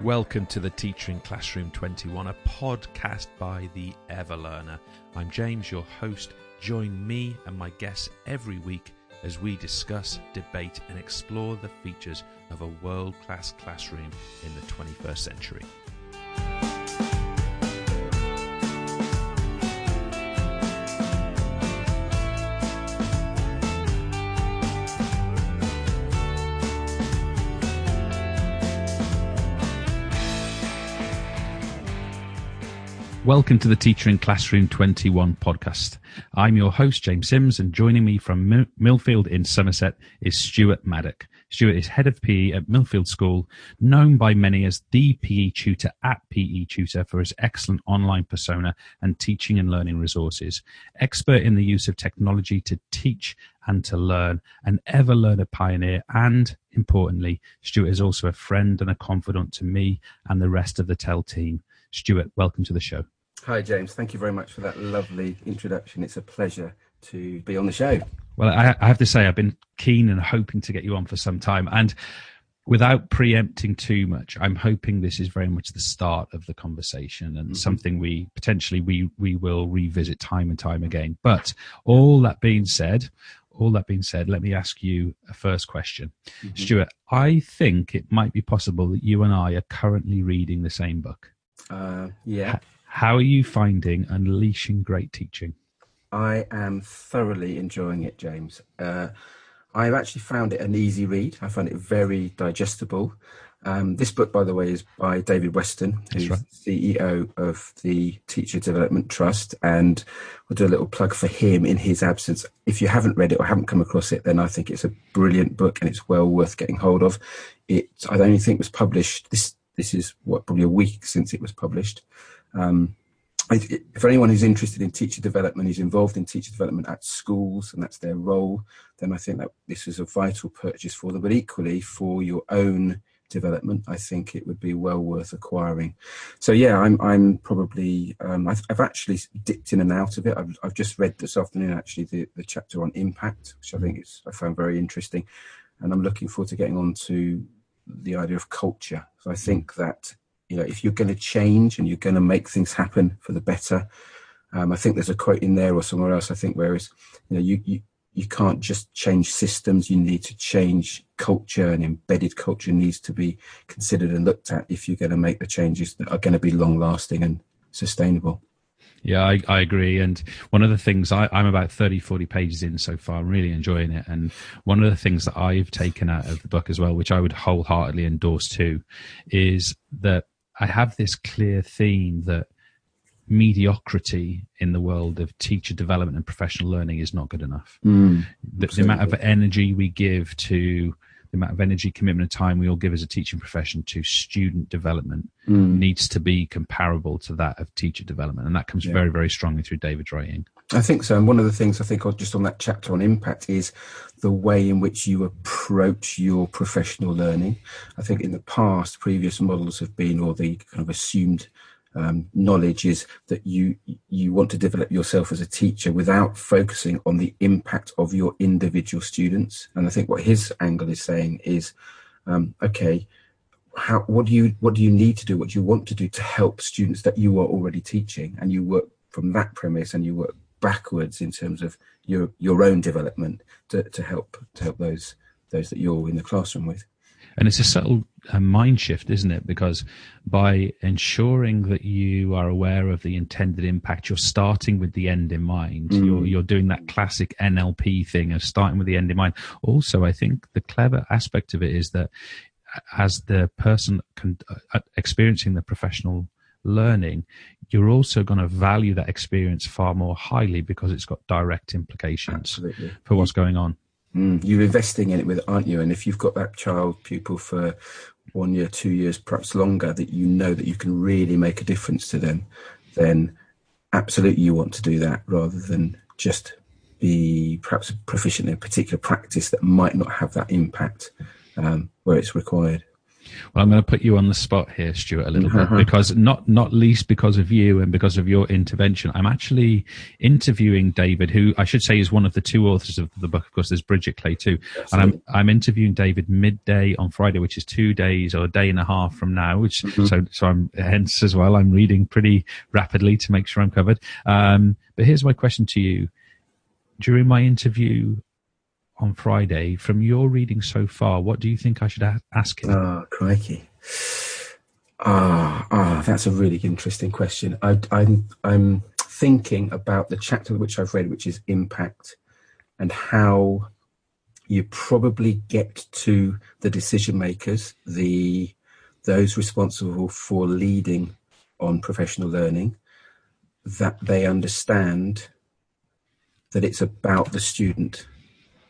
Welcome to the Teacher in Classroom 21, a podcast by the Everlearner. I'm James, your host. Join me and my guests every week as we discuss, debate, and explore the features of a world class classroom in the 21st century. Welcome to the Teacher in Classroom 21 podcast. I'm your host, James Simms, and joining me from Millfield in Somerset is Stuart Maddock. Stuart is head of PE at Millfield School, known by many as the PE tutor at PE Tutor for his excellent online persona and teaching and learning resources. Expert in the use of technology to teach and to learn, an ever learner pioneer, and importantly, Stuart is also a friend and a confidant to me and the rest of the TEL team. Stuart, welcome to the show. Hi, James. Thank you very much for that lovely introduction. It's a pleasure to be on the show. Well, I, I have to say, I've been keen and hoping to get you on for some time. And without preempting too much, I'm hoping this is very much the start of the conversation and mm-hmm. something we potentially we we will revisit time and time again. But all that being said, all that being said, let me ask you a first question. Mm-hmm. Stuart, I think it might be possible that you and I are currently reading the same book. Uh, yeah. How are you finding Unleashing Great Teaching? I am thoroughly enjoying it, James. Uh, I've actually found it an easy read. I find it very digestible. Um, this book, by the way, is by David Weston, who's right. CEO of the Teacher Development Trust, and we'll do a little plug for him in his absence. If you haven't read it or haven't come across it, then I think it's a brilliant book and it's well worth getting hold of. It, I only think, was published this this is what probably a week since it was published. Um, anyone who's interested in teacher development, is involved in teacher development at schools, and that's their role, then I think that this is a vital purchase for them. But equally, for your own development, I think it would be well worth acquiring. So yeah, I'm I'm probably um, I've, I've, actually dipped in and out of it. I've, I've just read this afternoon actually the, the chapter on impact, which I think is I found very interesting, and I'm looking forward to getting on to the idea of culture. So I think that you know if you're going to change and you're going to make things happen for the better, um, I think there's a quote in there or somewhere else. I think whereas you know you, you you can't just change systems. You need to change culture, and embedded culture needs to be considered and looked at if you're going to make the changes that are going to be long lasting and sustainable. Yeah, I, I agree. And one of the things I, I'm about 30, 40 pages in so far. I'm really enjoying it. And one of the things that I've taken out of the book as well, which I would wholeheartedly endorse too, is that I have this clear theme that mediocrity in the world of teacher development and professional learning is not good enough. Mm, the, the amount of energy we give to the amount of energy, commitment, and time we all give as a teaching profession to student development mm. needs to be comparable to that of teacher development. And that comes yeah. very, very strongly through David's writing. I think so. And one of the things I think just on that chapter on impact is the way in which you approach your professional learning. I think in the past, previous models have been, or the kind of assumed um, knowledge is that you you want to develop yourself as a teacher without focusing on the impact of your individual students. And I think what his angle is saying is, um, okay, how what do you what do you need to do? What do you want to do to help students that you are already teaching? And you work from that premise, and you work backwards in terms of your your own development to, to help to help those those that you're in the classroom with. And it's a subtle uh, mind shift, isn't it? Because by ensuring that you are aware of the intended impact, you're starting with the end in mind. Mm. You're, you're doing that classic NLP thing of starting with the end in mind. Also, I think the clever aspect of it is that as the person con- uh, experiencing the professional learning, you're also going to value that experience far more highly because it's got direct implications Absolutely. for what's going on. Mm, you're investing in it with, aren't you? And if you've got that child pupil for one year, two years, perhaps longer, that you know that you can really make a difference to them, then absolutely you want to do that rather than just be perhaps proficient in a particular practice that might not have that impact um, where it's required. Well, I'm going to put you on the spot here, Stuart, a little bit because not not least because of you and because of your intervention. I'm actually interviewing David, who I should say is one of the two authors of the book. Of course, there's Bridget Clay too, and I'm I'm interviewing David midday on Friday, which is two days or a day and a half from now. Which mm-hmm. so so I'm hence as well. I'm reading pretty rapidly to make sure I'm covered. Um, but here's my question to you: During my interview, on Friday. From your reading so far, what do you think I should ask him? Oh, crikey. Ah, ah, that's a really interesting question. I, I'm, I'm thinking about the chapter which I've read, which is impact, and how you probably get to the decision makers, the those responsible for leading on professional learning, that they understand that it's about the student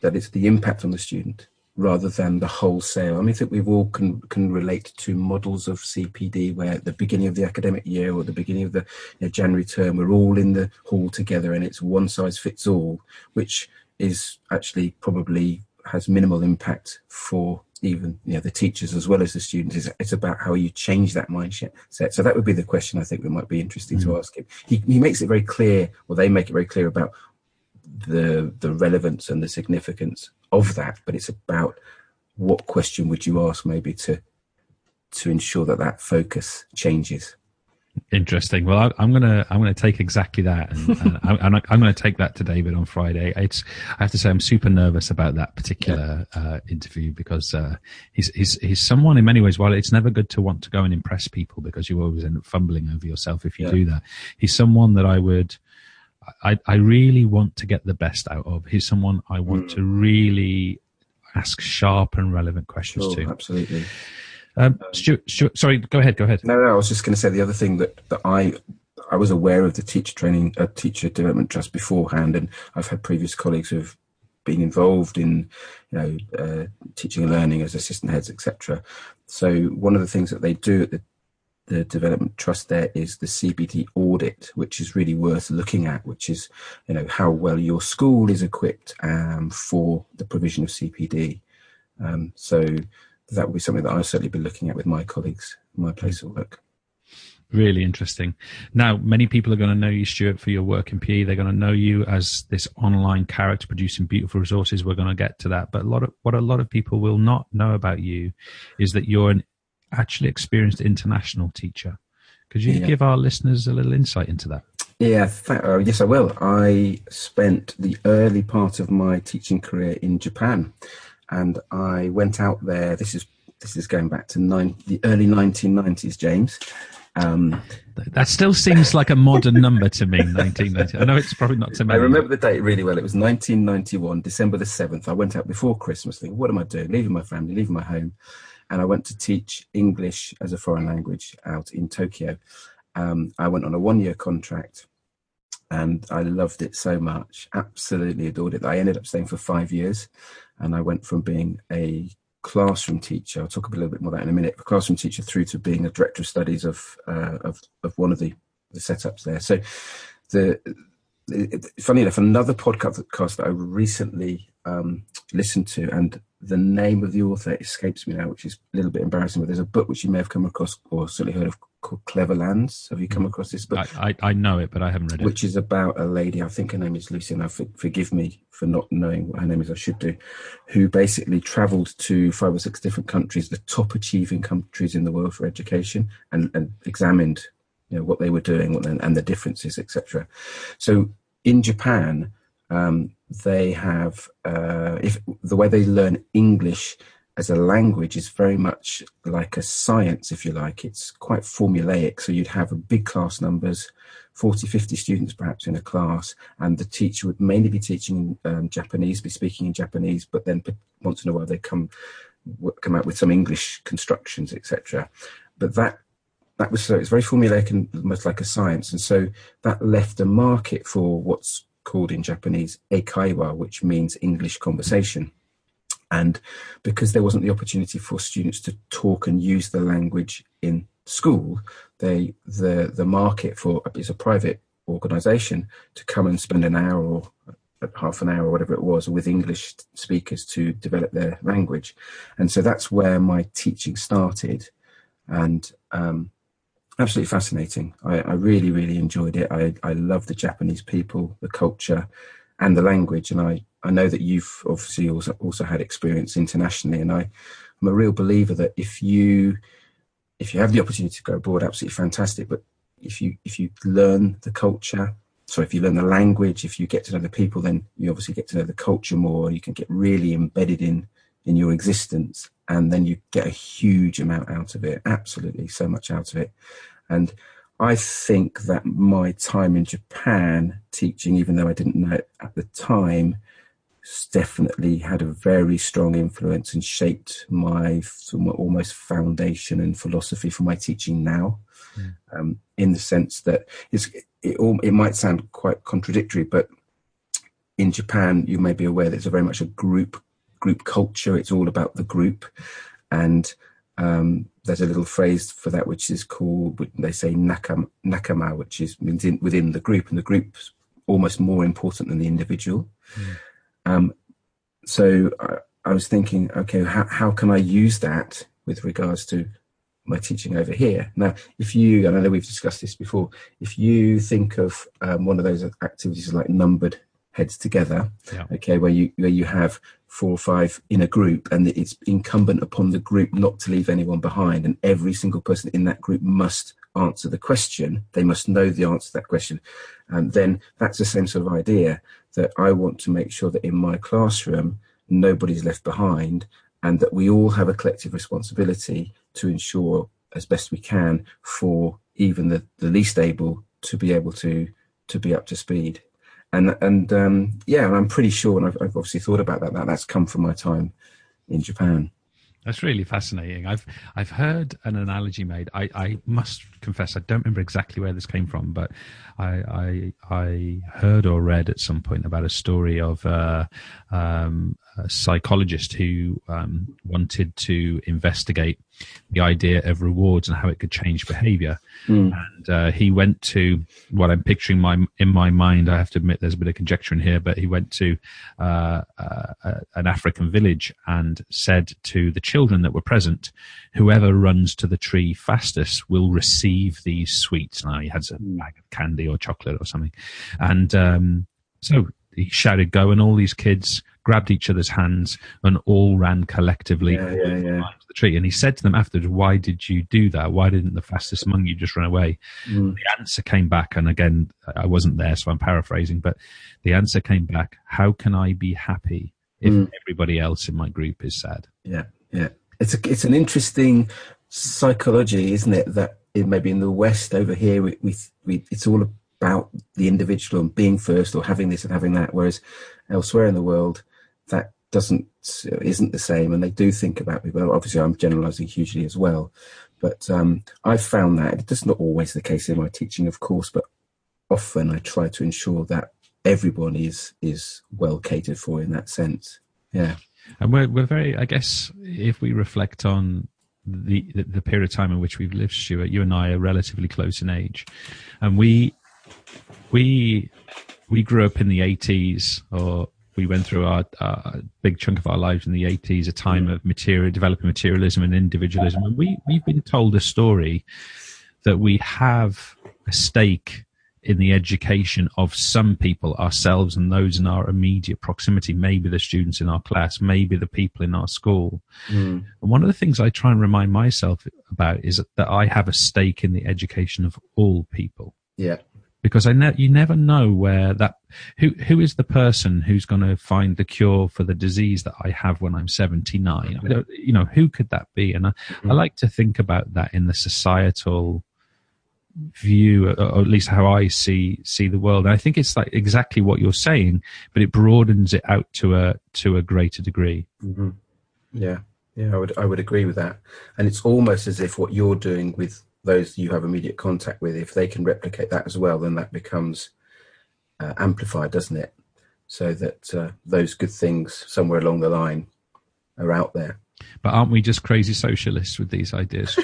that it's the impact on the student rather than the wholesale. I mean, I think we've all can can relate to models of CPD where at the beginning of the academic year or the beginning of the you know, January term, we're all in the hall together and it's one size fits all, which is actually probably has minimal impact for even you know the teachers as well as the students. It's, it's about how you change that mindset. So that would be the question I think that might be interesting mm. to ask him. He, he makes it very clear, or they make it very clear about the the relevance and the significance of that, but it's about what question would you ask maybe to to ensure that that focus changes. Interesting. Well, I, am gonna I'm gonna take exactly that, and, and I'm, I'm, gonna take that to David on Friday. It's I have to say I'm super nervous about that particular yeah. uh, interview because uh, he's he's he's someone in many ways. While it's never good to want to go and impress people because you always end up fumbling over yourself if you yeah. do that, he's someone that I would I, I really want to get the best out of. He's someone I want mm. to really ask sharp and relevant questions to. Absolutely. Um, Stuart, Stuart, sorry, go ahead. Go ahead. No, no, I was just going to say the other thing that, that I I was aware of the teacher training, uh, teacher development trust beforehand, and I've had previous colleagues who've been involved in, you know, uh, teaching and learning as assistant heads, etc. So one of the things that they do at the the development trust there is the CPD audit, which is really worth looking at, which is, you know, how well your school is equipped um, for the provision of CPD. Um, so that would be something that I'll certainly be looking at with my colleagues, my place of work. Really interesting. Now, many people are going to know you, Stuart, for your work in PE. They're going to know you as this online character producing beautiful resources. We're going to get to that. But a lot of what a lot of people will not know about you is that you're an actually experienced international teacher. Could you yeah. give our listeners a little insight into that? Yeah, th- uh, yes, I will. I spent the early part of my teaching career in Japan, and I went out there. This is this is going back to nine, the early 1990s, James. Um, that still seems like a modern number to me, 1990. I know it's probably not to me. I remember the date really well. It was 1991, December the 7th. I went out before Christmas thinking, what am I doing? Leaving my family, leaving my home and I went to teach English as a foreign language out in Tokyo. Um, I went on a one year contract and I loved it so much, absolutely adored it. I ended up staying for five years and I went from being a classroom teacher, I'll talk a little bit more about that in a minute, a classroom teacher through to being a director of studies of, uh, of, of one of the, the setups there. So the, funny enough, another podcast that I recently um, listened to, and the name of the author escapes me now, which is a little bit embarrassing. But there's a book which you may have come across or certainly heard of called Cleverlands. Have you come across this book? I, I, I know it, but I haven't read it. Which is about a lady, I think her name is Lucy, and I for, forgive me for not knowing what her name is, I should do, who basically travelled to five or six different countries, the top achieving countries in the world for education, and, and examined you know, what they were doing and, and the differences, etc. So in Japan, um, they have uh, if the way they learn English as a language is very much like a science, if you like. It's quite formulaic. So you'd have a big class numbers, 40, 50 students perhaps in a class, and the teacher would mainly be teaching um, Japanese, be speaking in Japanese, but then once in a while they come come out with some English constructions, etc. But that that was so it's very formulaic and almost like a science, and so that left a market for what's called in Japanese eikaiwa, which means English conversation. And because there wasn't the opportunity for students to talk and use the language in school, they the the market for it's a private organisation to come and spend an hour or half an hour or whatever it was with English speakers to develop their language. And so that's where my teaching started. And um, absolutely fascinating. I, I, really, really enjoyed it. I, I love the Japanese people, the culture, and the language. And I, I know that you've obviously also, also had experience internationally. And I, I'm a real believer that if you if you have the opportunity to go abroad, absolutely fantastic. But if you if you learn the culture, so if you learn the language, if you get to know the people, then you obviously get to know the culture more. You can get really embedded in in your existence, and then you get a huge amount out of it. Absolutely, so much out of it. And I think that my time in Japan teaching, even though I didn't know it at the time, definitely had a very strong influence and shaped my almost foundation and philosophy for my teaching now. Mm. Um, in the sense that it's, it, all, it might sound quite contradictory, but in Japan, you may be aware that it's a very much a group group culture. It's all about the group, and um, there's a little phrase for that which is called they say nakama, nakama which is within, within the group, and the group's almost more important than the individual. Mm. Um, so I, I, was thinking, okay, how, how can I use that with regards to my teaching over here? Now, if you, and I know we've discussed this before, if you think of um, one of those activities like numbered heads together, yeah. okay, where you where you have four or five in a group, and it's incumbent upon the group not to leave anyone behind, and every single person in that group must answer the question. They must know the answer to that question, and then that's the same sort of idea that I want to make sure that in my classroom nobody's left behind, and that we all have a collective responsibility to ensure as best we can for even the, the least able to be able to to be up to speed and and um, yeah, and I'm pretty sure, and I've, I've, obviously thought about that. That that's come from my time in Japan. That's really fascinating. I've I've heard an analogy made. I, I must confess I don't remember exactly where this came from, but I I, I heard or read at some point about a story of uh, um, a psychologist who um, wanted to investigate the idea of rewards and how it could change behavior. Mm. And uh, he went to what I'm picturing my in my mind. I have to admit, there's a bit of conjecture in here, but he went to uh, uh, an African village and said to the children that were present, "Whoever runs to the tree fastest will receive these sweets." Now he had a hmm. bag of candy or chocolate or something, and um, so he shouted go, and all these kids grabbed each other's hands and all ran collectively yeah, yeah, yeah. to the tree. And he said to them afterwards, "Why did you do that? Why didn't the fastest among you just run away?" Mm. The answer came back, and again, I wasn't there, so I'm paraphrasing, but the answer came back: "How can I be happy if mm. everybody else in my group is sad?" Yeah, yeah. It's a, it's an interesting psychology, isn't it? That it, maybe in the West over here, we, we, we it's all about the individual and being first or having this and having that. Whereas elsewhere in the world, that doesn't isn't the same, and they do think about me. Well, Obviously, I'm generalising hugely as well, but um, I've found that it's not always the case in my teaching, of course, but often I try to ensure that everyone is is well catered for in that sense. Yeah, and we're we're very. I guess if we reflect on the the period of time in which we've lived, Stuart, you and I are relatively close in age, and we we we grew up in the 80s or we went through our uh, big chunk of our lives in the 80s a time of material developing materialism and individualism. And we we've been told a story that we have a stake in the education of some people ourselves and those in our immediate proximity maybe the students in our class maybe the people in our school. Mm. and one of the things i try and remind myself about is that i have a stake in the education of all people. Yeah because I ne- you never know where that who who is the person who's going to find the cure for the disease that I have when I'm 79. you know, who could that be? And I, mm-hmm. I like to think about that in the societal view, or at least how I see see the world. And I think it's like exactly what you're saying, but it broadens it out to a to a greater degree. Mm-hmm. Yeah, yeah, I would I would agree with that. And it's almost as if what you're doing with those you have immediate contact with, if they can replicate that as well, then that becomes uh, amplified, doesn't it? So that uh, those good things somewhere along the line are out there. But aren't we just crazy socialists with these ideas?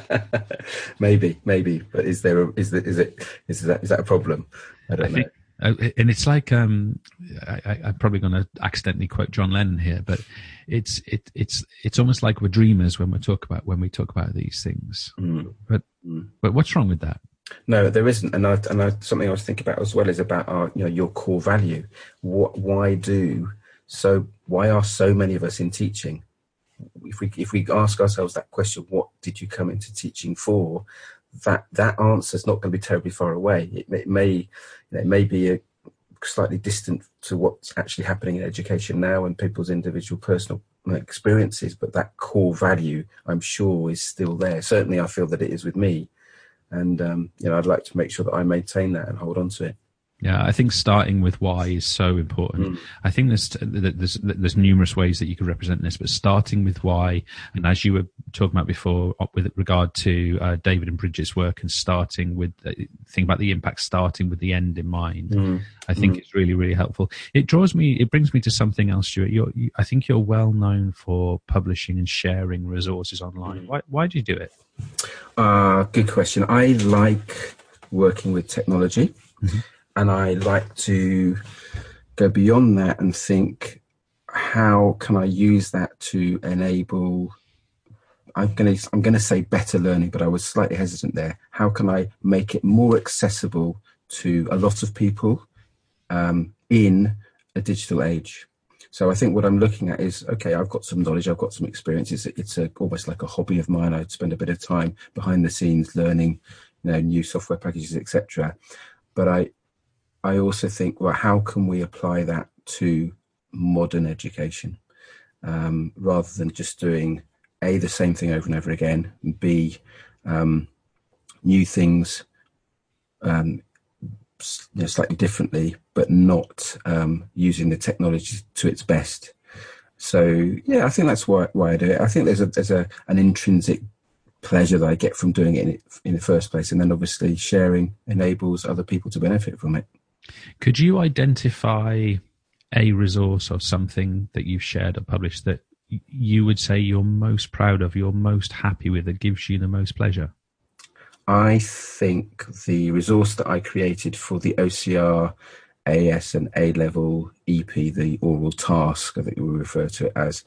maybe, maybe. But is there? A, is that? Is it? Is that? Is that a problem? I don't I know. Think, Uh, and it's like um, I, am probably going to accidentally quote John Lennon here, but it's it, it's it's almost like we're dreamers when we talk about when we talk about these things. Mm. But mm. but what's wrong with that? No, there isn't, and I, and I, something I was thinking about as well is about our you know your core value. What why do so why are so many of us in teaching? If we if we ask ourselves that question, what did you come into teaching for? That that answer is not going to be terribly far away. It, it may it may be a, slightly distant to what's actually happening in education now and people's individual personal experiences, but that core value, I'm sure, is still there. Certainly, I feel that it is with me, and um, you know, I'd like to make sure that I maintain that and hold on to it. Yeah, I think starting with why is so important. Mm. I think there's, there's there's numerous ways that you could represent this, but starting with why, and as you were talking about before, with regard to uh, David and Bridget's work, and starting with uh, think about the impact, starting with the end in mind, mm. I think mm. it's really really helpful. It draws me, it brings me to something else, Stuart. You're, you, I think you're well known for publishing and sharing resources online. Mm. Why why do you do it? Uh, good question. I like working with technology. Mm-hmm and I like to go beyond that and think how can I use that to enable I'm going to I'm going to say better learning but I was slightly hesitant there. How can I make it more accessible to a lot of people um, in a digital age? So I think what I'm looking at is okay I've got some knowledge I've got some experiences. It's a, almost like a hobby of mine. I spend a bit of time behind the scenes learning you know new software packages etc but I I also think, well, how can we apply that to modern education um, rather than just doing a the same thing over and over again, and b um, new things um, you know, slightly differently, but not um, using the technology to its best. So yeah, I think that's why why I do it. I think there's a there's a an intrinsic pleasure that I get from doing it in, in the first place, and then obviously sharing enables other people to benefit from it. Could you identify a resource or something that you've shared or published that you would say you're most proud of, you're most happy with, that gives you the most pleasure? I think the resource that I created for the OCR AS and A level EP, the oral task, I think we refer to it as,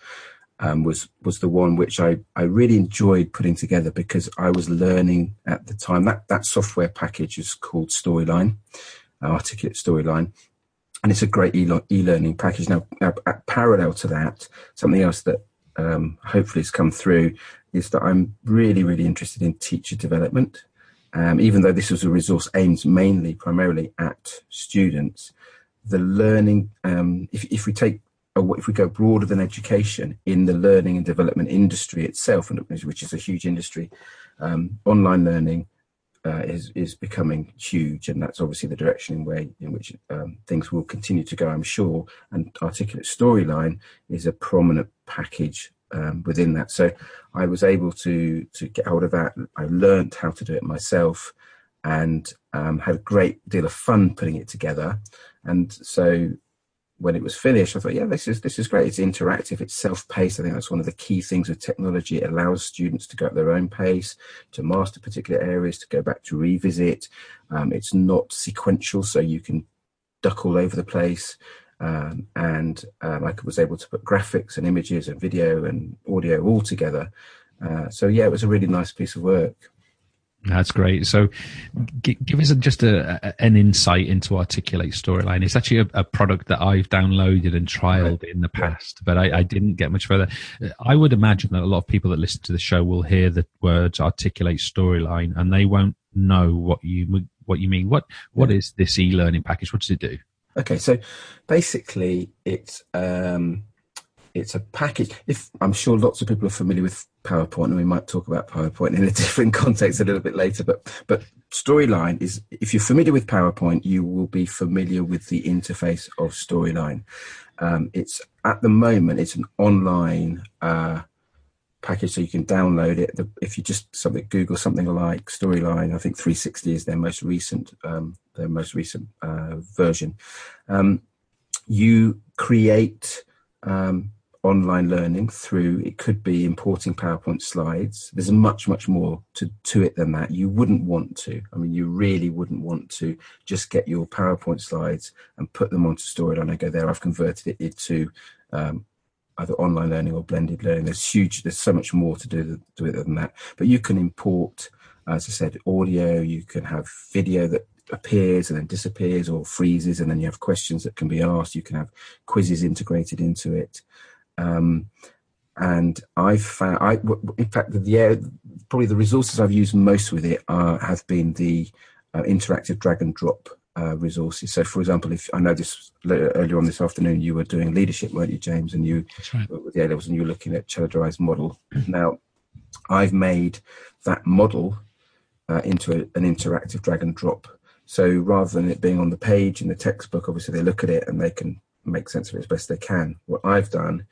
um, was was the one which I, I really enjoyed putting together because I was learning at the time. That that software package is called Storyline, articulate storyline. And it's a great e-learning package. Now, now parallel to that, something else that um, hopefully has come through is that I'm really, really interested in teacher development. Um, even though this was a resource aimed mainly, primarily at students, the learning, um, if, if we take if we go broader than education in the learning and development industry itself, which is a huge industry, um, online learning, uh, is is becoming huge, and that's obviously the direction in way in which um, things will continue to go. I'm sure, and articulate storyline is a prominent package um, within that. So I was able to to get hold of that. I learned how to do it myself, and um, had a great deal of fun putting it together. And so when it was finished, I thought, yeah, this is this is great. It's interactive. It's self-paced. I think that's one of the key things with technology. It allows students to go at their own pace, to master particular areas, to go back to revisit. Um, it's not sequential, so you can duck all over the place. Um, and um, I was able to put graphics and images and video and audio all together. Uh, so yeah, it was a really nice piece of work. That's great. So, g- give us a, just a, a, an insight into Articulate Storyline. It's actually a, a product that I've downloaded and trialed in the past, but I, I, didn't get much further. I would imagine that a lot of people that listen to the show will hear the words Articulate Storyline and they won't know what you what you mean. What what yeah. is this e-learning package? What does it do? Okay, so basically, it's um, it's a package. If I'm sure lots of people are familiar with PowerPoint, and we might talk about PowerPoint in a different context a little bit later. But but Storyline is, if you're familiar with PowerPoint, you will be familiar with the interface of Storyline. Um, it's at the moment it's an online uh, package, so you can download it. The, if you just something Google something like Storyline, I think 360 is their most recent um, their most recent uh, version. Um, you create um, online learning through it could be importing PowerPoint slides. There's much, much more to, to it than that. You wouldn't want to. I mean, you really wouldn't want to just get your PowerPoint slides and put them onto Storyline and go there. I've converted it into um, either online learning or blended learning. There's huge. There's so much more to do, do it than that. But you can import, as I said, audio. You can have video that appears and then disappears or freezes and then you have questions that can be asked you can have quizzes integrated into it um, and I've found, I, in fact, the, yeah, probably the resources I've used most with it are, have been the uh, interactive drag and drop uh, resources. So, for example, if I know this earlier on this afternoon, you were doing leadership, weren't you, James? And you right. with the A levels, and you were looking at Chelladurai model. now, I've made that model uh, into a, an interactive drag and drop. So rather than it being on the page in the textbook, obviously they look at it and they can make sense of it as best they can. What I've done,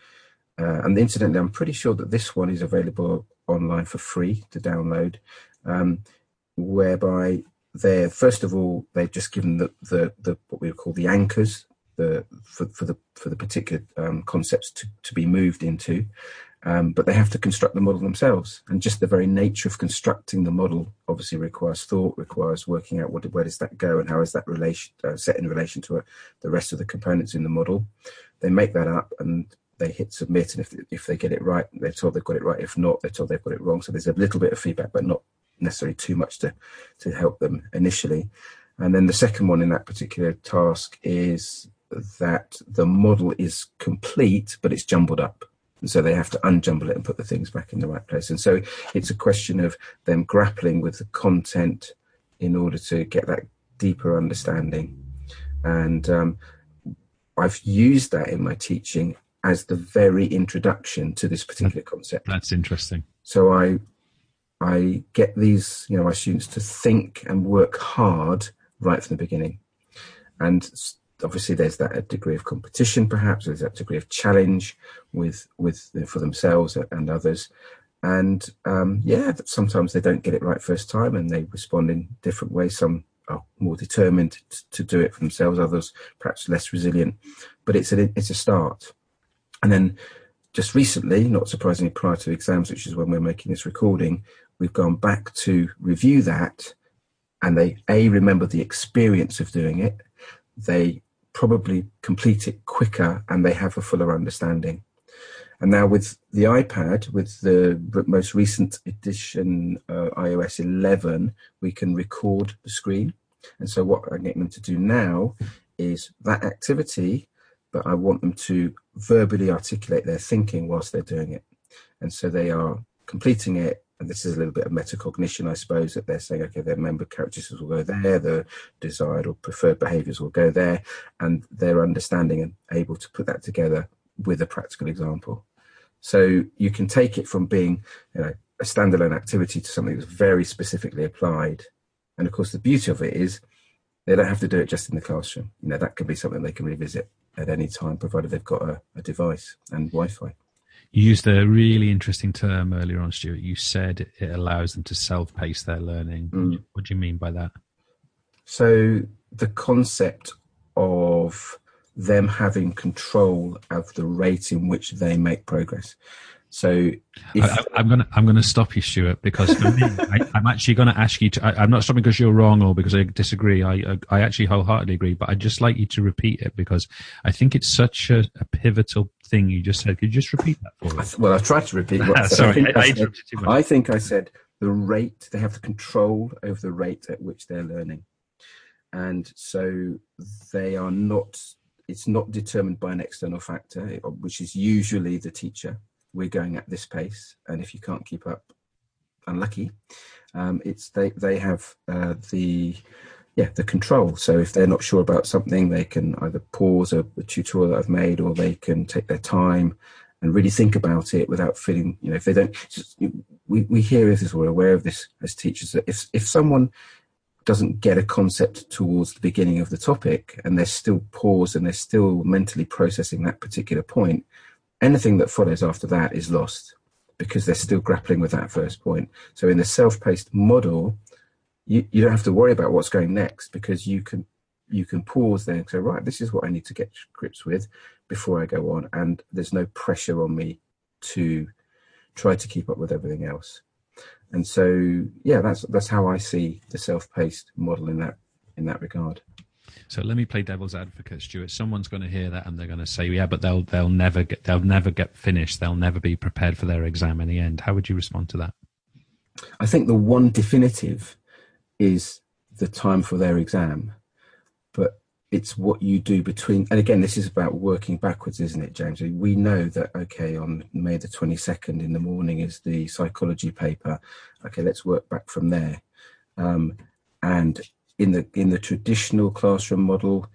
uh, and incidentally, I'm pretty sure that this one is available online for free to download, um, whereby they're first of all they've just given the, the, the what we call the anchors the for, for the for the particular um, concepts to, to be moved into. Um, but they have to construct the model themselves. And just the very nature of constructing the model obviously requires thought, requires working out what, where does that go and how is that relation uh, set in relation to uh, the rest of the components in the model. They make that up and they hit submit, and if if they get it right, they're told they've got it right. If not, they're told they've got it wrong. So there's a little bit of feedback, but not necessarily too much to to help them initially. And then the second one in that particular task is that the model is complete, but it's jumbled up. And so they have to unjumble it and put the things back in the right place. And so it's a question of them grappling with the content in order to get that deeper understanding. And um, I've used that in my teaching as the very introduction to this particular concept. That's interesting. So I I get these, you know, my students to think and work hard right from the beginning. And obviously there's that degree of competition perhaps there's that degree of challenge with with for themselves and others. And um, yeah sometimes they don't get it right first time and they respond in different ways. Some are more determined to, to do it for themselves others perhaps less resilient. But it's a it's a start. And then just recently not surprisingly prior to exams which is when we're making this recording we've gone back to review that and they a remember the experience of doing it. They probably complete it quicker and they have a fuller understanding. And now with the iPad, with the most recent edition, uh, iOS 11, we can record the screen. And so what I'm getting them to do now is that activity, but I want them to verbally articulate their thinking whilst they're doing it. And so they are completing it and this is a little bit of metacognition, I suppose, that they're saying, okay, their member characteristics will go there, the desired or preferred behaviors will go there, and they're understanding and able to put that together with a practical example. So you can take it from being you know, a standalone activity to something that's very specifically applied. And of course, the beauty of it is they don't have to do it just in the classroom. You know, that can be something they can revisit at any time, provided they've got a, a device and Wi-Fi. You used a really interesting term earlier on, Stuart. You said it allows them to self pace their learning. Mm. What do you mean by that? So, the concept of them having control of the rate in which they make progress. So if, I, am going to I'm going to stop you, Stuart, because for me, I, am actually going to ask you to. I, am not stopping because you're wrong or because I disagree. I I actually wholeheartedly agree, but I'd just like you to repeat it because I think it's such a, a pivotal thing you just said. Could you just repeat that for us? Well, I tried to repeat. What I Sorry, I, I, said, I think I said the rate. They have the control over the rate at which they're learning, and so they are not. It's not determined by an external factor, which is usually the teacher we're going at this pace, and if you can't keep up, unlucky. Um, it's they they have uh, the yeah the control. So if they're not sure about something, they can either pause a, a tutorial that I've made, or they can take their time and really think about it without feeling you know if they don't. Just, we we hear this, we're aware of this as teachers that if if someone doesn't get a concept towards the beginning of the topic and they're still paused and they're still mentally processing that particular point anything that follows after that is lost because they're still grappling with that first point. So in the self-paced model, you, you don't have to worry about what's going next because you can you can pause there and say, right, this is what I need to get grips with before I go on, and there's no pressure on me to try to keep up with everything else. And so, yeah, that's that's how I see the self-paced model in that in that regard. So let me play devil's advocate, Stuart. Someone's going to hear that and they're going to say, "Yeah, but they'll they'll never get they'll never get finished. They'll never be prepared for their exam in the end." How would you respond to that? I think the one definitive is the time for their exam, but it's what you do between. And again, this is about working backwards, isn't it, James? We know that okay, on May the twenty second in the morning is the psychology paper. Okay, let's work back from there. Um, and in the in the traditional classroom model,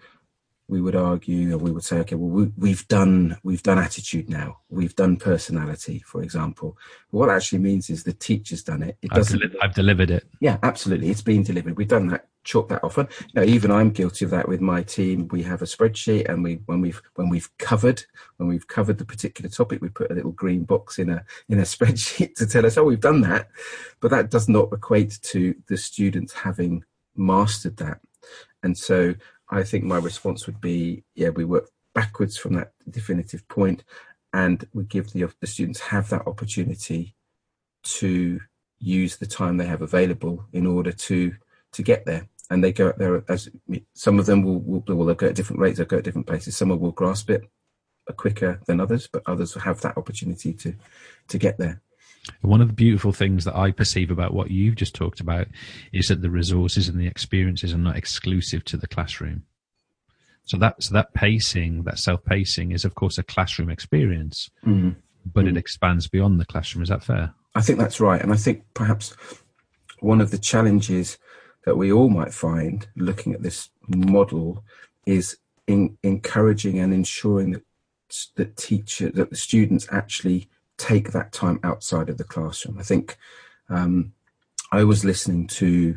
we would argue or we would say, okay, well, we, have done we've done attitude now, we've done personality, for example. What actually means is the teacher's done it. It doesn't. I've, I've delivered it. Yeah, absolutely, it's been delivered. We've done that. Chalk that often. You know, even I'm guilty of that with my team. We have a spreadsheet, and we when we've when we've covered when we've covered the particular topic, we put a little green box in a in a spreadsheet to tell us, oh, we've done that. But that does not equate to the students having mastered that. And so I think my response would be, yeah, we work backwards from that definitive point and we give the, the students have that opportunity to use the time they have available in order to to get there. And they go there as some of them will, will, will go at different rates they'll go at different places. Some will grasp it quicker than others but others will have that opportunity to to get there one of the beautiful things that I perceive about what you've just talked about is that the resources and the experiences are not exclusive to the classroom. So that so that pacing, that self pacing, is of course a classroom experience, mm. but mm. it expands beyond the classroom. Is that fair? I think that's right, and I think perhaps one of the challenges that we all might find looking at this model is in encouraging and ensuring that that teacher that the students actually take that time outside of the classroom. I think um, I was listening to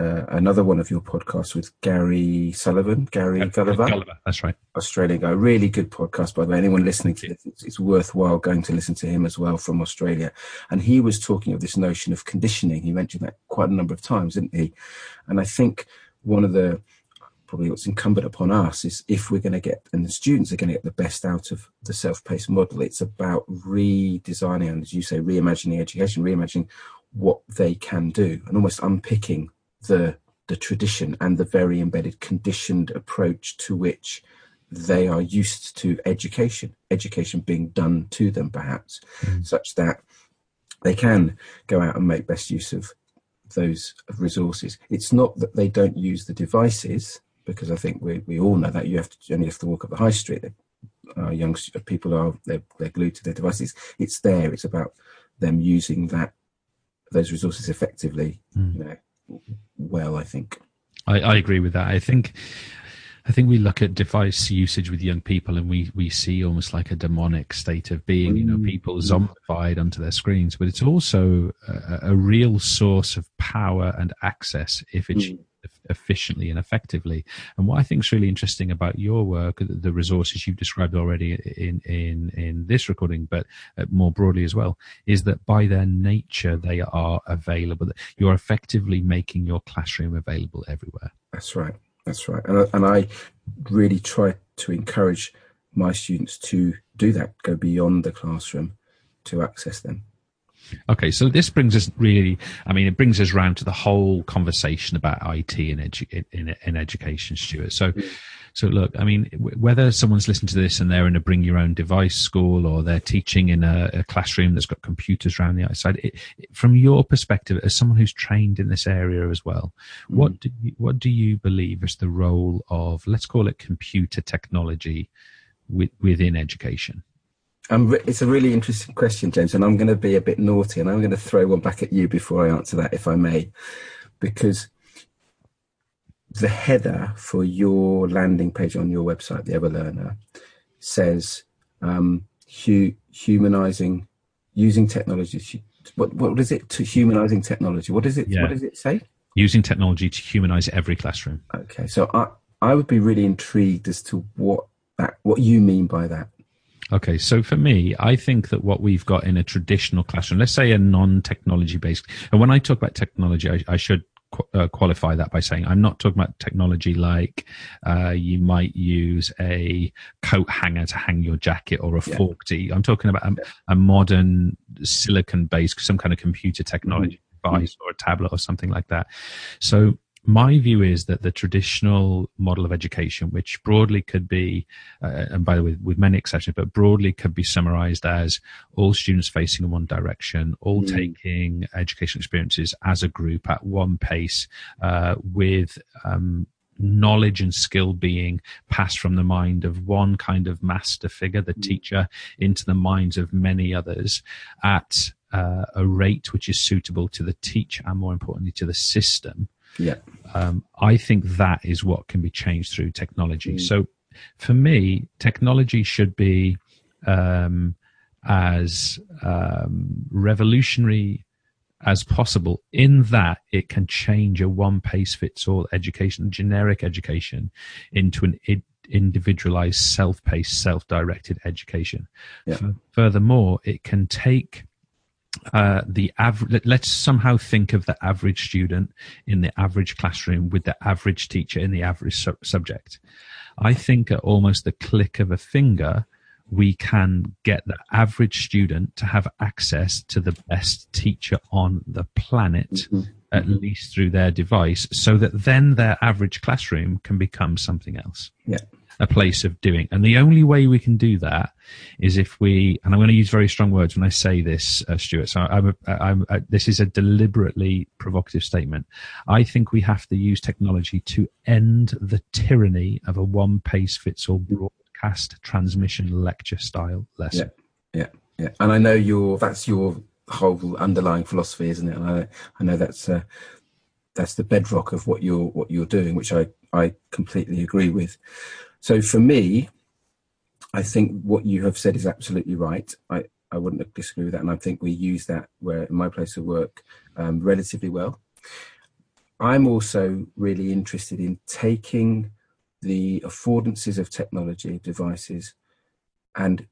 uh, another one of your podcasts with Gary Sullivan, Gary Gulliver. Gulliver. That's right. Australian guy. Really good podcast, by the way. Anyone listening to this, it's, it's, worthwhile going to listen to him as well from Australia. And he was talking of this notion of conditioning. He mentioned that quite a number of times, didn't he? And I think one of the probably what's incumbent upon us is if we're going to get and the students are going to get the best out of the self-paced model it's about redesigning and as you say reimagining education reimagining what they can do and almost unpicking the the tradition and the very embedded conditioned approach to which they are used to education education being done to them perhaps mm. such that they can go out and make best use of those resources it's not that they don't use the devices because I think we, we all know that you have to only have to walk up the high street. Uh, young people are they're, they're glued to their devices. It's there. It's about them using that those resources effectively. Mm. You know, well, I think. I, I agree with that. I think I think we look at device usage with young people and we, we see almost like a demonic state of being, you know, hmm. people zombified onto their screens, but it's also a, a real source of power and access if it's mm efficiently and effectively. And what I think is really interesting about your work, the resources you've described already in in in this recording, but uh, more broadly as well, is that by their nature they are available. You're effectively making your classroom available everywhere. That's right. That's right. And and I really try to encourage my students to do that, go beyond the classroom to access them. Okay, so this brings us really, I mean, it brings us round to the whole conversation about IT in, edu- in, in education, Stuart. So, so look, I mean, whether someone's listening to this and they're in a bring your own device school or they're teaching in a, a classroom that's got computers around the outside, it, it, from your perspective, as someone who's trained in this area as well, mm. what do you, what do you believe is the role of, let's call it computer technology with, within education? Um, it's a really interesting question, James, and I'm going to be a bit naughty and I'm going to throw one back at you before I answer that, if I may, because the header for your landing page on your website, the Everlearner, says um, hu- humanizing, using technology. What what is it? To humanizing technology. What does it? Yeah. What does it say? Using technology to humanize every classroom. Okay, so I I would be really intrigued as to what that what you mean by that. Okay, so for me, I think that what we've got in a traditional classroom, let's say a non-technology based, and when I talk about technology, I, I should uh, qualify that by saying I'm not talking about technology like uh, you might use a coat hanger to hang your jacket or a yeah. fork to I'm talking about a, a modern silicon based, some kind of computer technology mm-hmm. device or a tablet or something like that. So my view is that the traditional model of education, which broadly could be, uh, and by the way, with many exceptions, but broadly could be summarized as all students facing in one direction, all mm. taking educational experiences as a group at one pace, uh, with um, knowledge and skill being passed from the mind of one kind of master figure, the mm. teacher, into the minds of many others at uh, a rate which is suitable to the teacher and more importantly to the system yeah. Um, I think that is what can be changed through technology. Mm. So for me, technology should be um, as um, revolutionary as possible in that it can change a one pace fits all education, generic education, into an individualized, self paced, self directed education. Yeah. F- furthermore, it can take uh, the average, let's somehow think of the average student in the average classroom with the average teacher in the average su- subject. I think at almost the click of a finger, we can get the average student to have access to the best teacher on the planet, mm-hmm. at mm-hmm. least through their device, so that then their average classroom can become something else. Yeah a place of doing. And the only way we can do that is if we, and I'm going to use very strong words when I say this, uh, Stuart. So I'm, a, I'm a, this is a deliberately provocative statement. I think we have to use technology to end the tyranny of a one pace fits all broadcast transmission lecture style lesson. Yeah, yeah, yeah. And I know your that's your whole underlying philosophy, isn't it? And I, I know that's uh, that's the bedrock of what you're what you're doing, which I I completely agree with. So for me, I think what you have said is absolutely right. I, I wouldn't disagree with that. And I think we use that where in my place of work um, relatively well. I'm also really interested in taking the affordances of technology devices and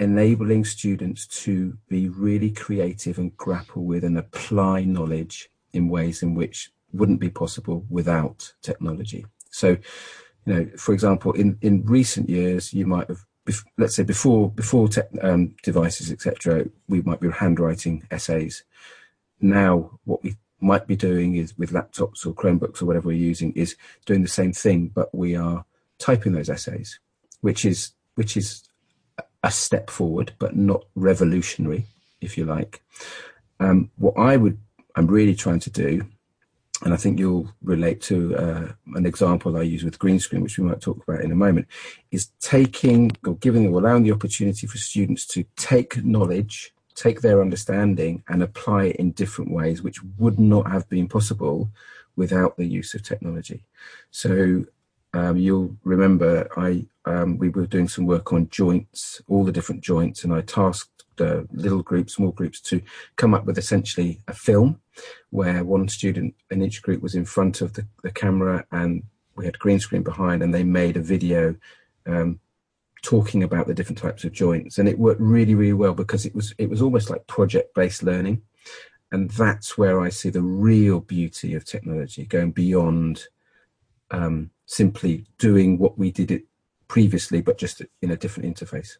enabling students to be really creative and grapple with and apply knowledge in ways in which wouldn't be possible without technology. So you know, for example, in, in recent years, you might have, let's say before before tech, um, devices, etc., we might be handwriting essays. Now, what we might be doing is with laptops or Chromebooks or whatever we're using is doing the same thing, but we are typing those essays, which is which is a step forward, but not revolutionary, if you like. Um, what I would I'm really trying to do and I think you'll relate to uh, an example I use with green screen, which we might talk about in a moment, is taking or giving or allowing the opportunity for students to take knowledge, take their understanding, and apply it in different ways, which would not have been possible without the use of technology. So um, you'll remember I um, we were doing some work on joints, all the different joints, and I tasked uh, little groups, small groups, to come up with essentially a film where one student in each group was in front of the, the camera and we had green screen behind, and they made a video um, talking about the different types of joints, and it worked really, really well because it was it was almost like project based learning, and that's where I see the real beauty of technology going beyond um, simply doing what we did it previously, but just in a different interface.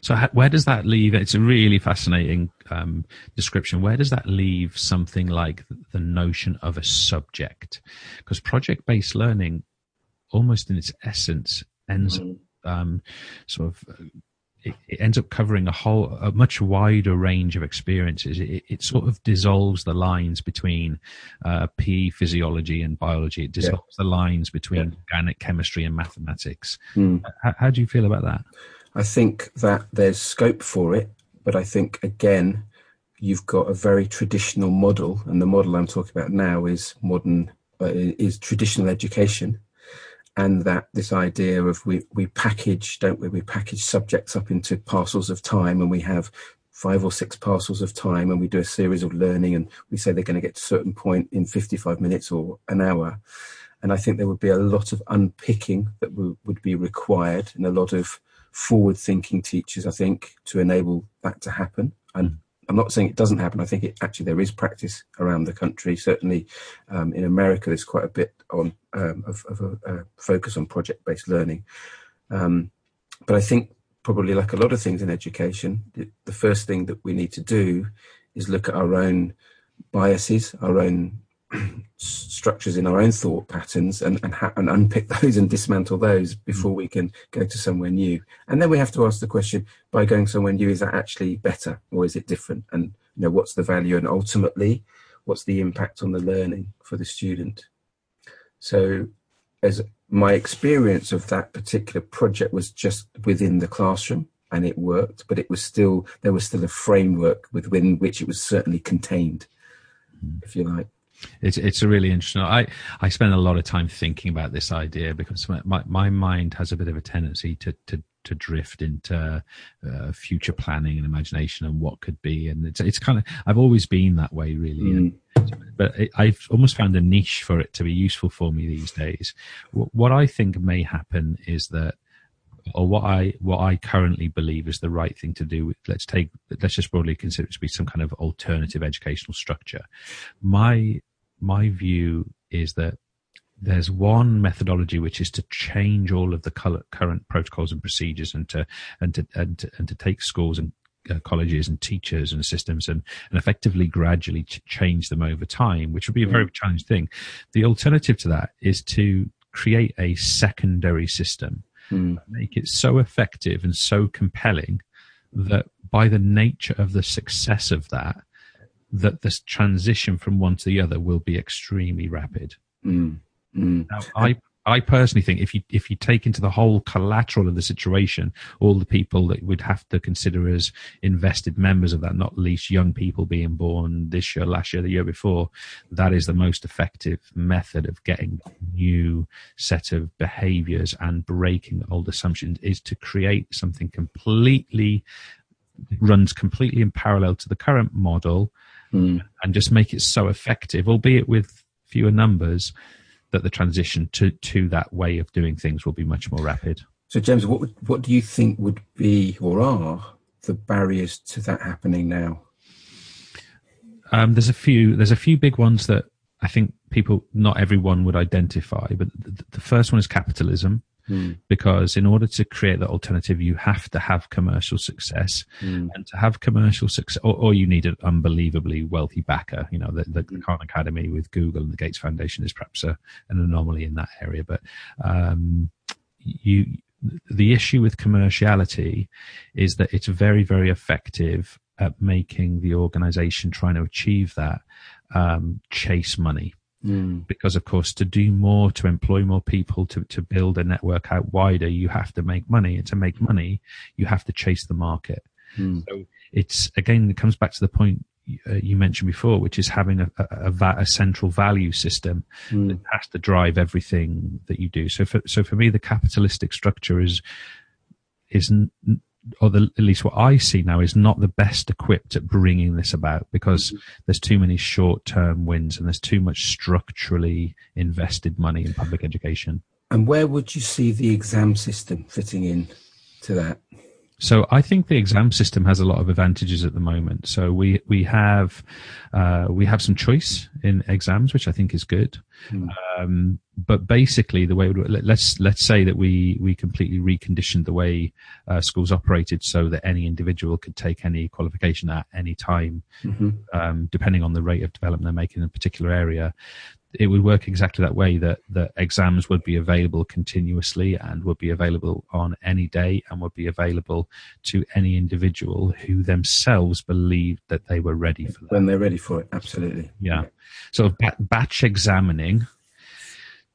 So, where does that leave? It's a really fascinating um, description. Where does that leave something like the notion of a subject? Because project based learning, almost in its essence, ends mm-hmm. um, sort of it, it, ends up covering a whole a much wider range of experiences. It, it sort of dissolves the lines between uh, PE physiology and biology. It dissolves yeah. the lines between yeah. organic chemistry and mathematics. Mm. How, how do you feel about that? I think that there's scope for it, but I think again, you've got a very traditional model, and the model I'm talking about now is modern, uh, is traditional education, and that this idea of we we package, don't we? We package subjects up into parcels of time, and we have five or six parcels of time, and we do a series of learning, and we say they're going to get to a certain point in 55 minutes or an hour. And I think there would be a lot of unpicking that would be required, and a lot of forward thinking teachers, I think, to enable that to happen. And I'm not saying it doesn't happen. I think it actually there is practice around the country. Certainly, um, in America, there's quite a bit on um, of, of a, a, focus on project-based learning. Um, but I think probably like a lot of things in education, the first thing that we need to do is look at our own biases, our own structures in our own thought patterns and and, ha- and unpick those and dismantle those mm. before we can go to somewhere new. And then we have to ask the question: by going somewhere new, is that actually better or is it different? And you know, what's the value? And ultimately, what's the impact on the learning for the student? So, as my experience of that particular project was just within the classroom and it worked, but it was still there was still a framework within which it was certainly contained, mm. if you like. It's it's a really interesting. I I spend a lot of time thinking about this idea because my my mind has a bit of a tendency to to to drift into uh, future planning and imagination and what could be, and it's it's kind of I've always been that way really. Mm. but it, I've almost found a niche for it to be useful for me these days. What I think may happen is that or what I what I currently believe is the right thing to do. Let's take let's just broadly consider it to be some kind of alternative educational structure. My my view is that there's one methodology which is to change all of the current protocols and procedures and to and to and to, and to take schools and uh, colleges and teachers and systems and, and effectively gradually ch- change them over time, which would be a very mm. challenging thing. The alternative to that is to create a secondary system mm. make it so effective and so compelling that by the nature of the success of that, that this transition from one to the other will be extremely rapid. Mm. Mm. Now, I I personally think if you if you take into the whole collateral of the situation, all the people that would have to consider as invested members of that, not least young people being born this year, last year, the year before, that is the most effective method of getting new set of behaviors and breaking old assumptions is to create something completely runs completely in parallel to the current model mm. and just make it so effective, albeit with fewer numbers that the transition to to that way of doing things will be much more rapid. So, James, what what do you think would be or are the barriers to that happening now? Um, there's a few. There's a few big ones that I think people, not everyone, would identify. But the, the first one is capitalism. Mm. Because in order to create that alternative, you have to have commercial success, mm. and to have commercial success, or, or, you need an unbelievably wealthy backer. You know, the, the mm. Khan Academy with Google and the Gates Foundation is perhaps a, an anomaly in that area. But um, you, the issue with commerciality is that it's very, very effective at making the organization trying to achieve that um, chase money. Mm. Because of course, to do more, to employ more people, to, to build a network out wider, you have to make money. And to make money, you have to chase the market. Mm. So it's again, it comes back to the point uh, you mentioned before, which is having a, a, a, a central value system mm. that has to drive everything that you do. So for, so for me, the capitalistic structure is, is or the, at least what I see now, is not the best equipped at bringing this about because mm-hmm. there's too many short term wins and there's too much structurally invested money in public education. And where would you see the exam system fitting in to that? So I think the exam system has a lot of advantages at the moment. So we we have uh, we have some choice in exams, which I think is good. Mm. Um, but basically, the way let's let's say that we we completely reconditioned the way uh, schools operated, so that any individual could take any qualification at any time, mm-hmm. um, depending on the rate of development they're making in a particular area it would work exactly that way that the exams would be available continuously and would be available on any day and would be available to any individual who themselves believed that they were ready for that. When they're ready for it, absolutely. Yeah. So batch examining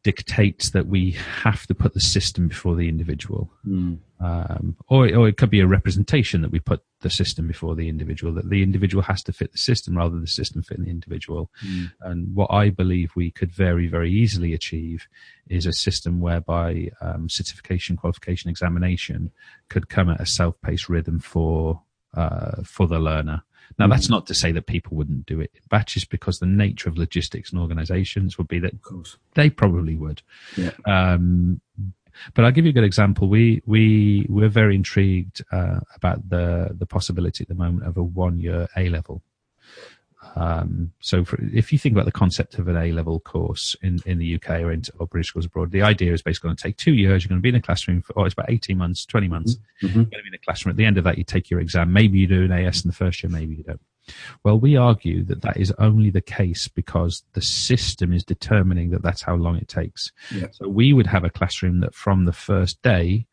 dictates that we have to put the system before the individual. Mm. Um, or, or it could be a representation that we put the system before the individual, that the individual has to fit the system rather than the system fit the individual. Mm. And what I believe we could very, very easily achieve is a system whereby um, certification, qualification, examination could come at a self-paced rhythm for uh, for the learner. Now, that's not to say that people wouldn't do it in batches because the nature of logistics and organizations would be that they probably would. Yeah. Um, But I'll give you a good example. We we we're very intrigued uh, about the the possibility at the moment of a one year A level. Um, so for, if you think about the concept of an A level course in, in the UK or in or British schools abroad, the idea is basically going to take two years. You're going to be in a classroom for, oh, it's about 18 months, 20 months. Mm-hmm. You're going to be in a classroom. At the end of that, you take your exam. Maybe you do an AS in the first year, maybe you don't. Well, we argue that that is only the case because the system is determining that that's how long it takes. Yeah. So we would have a classroom that from the first day,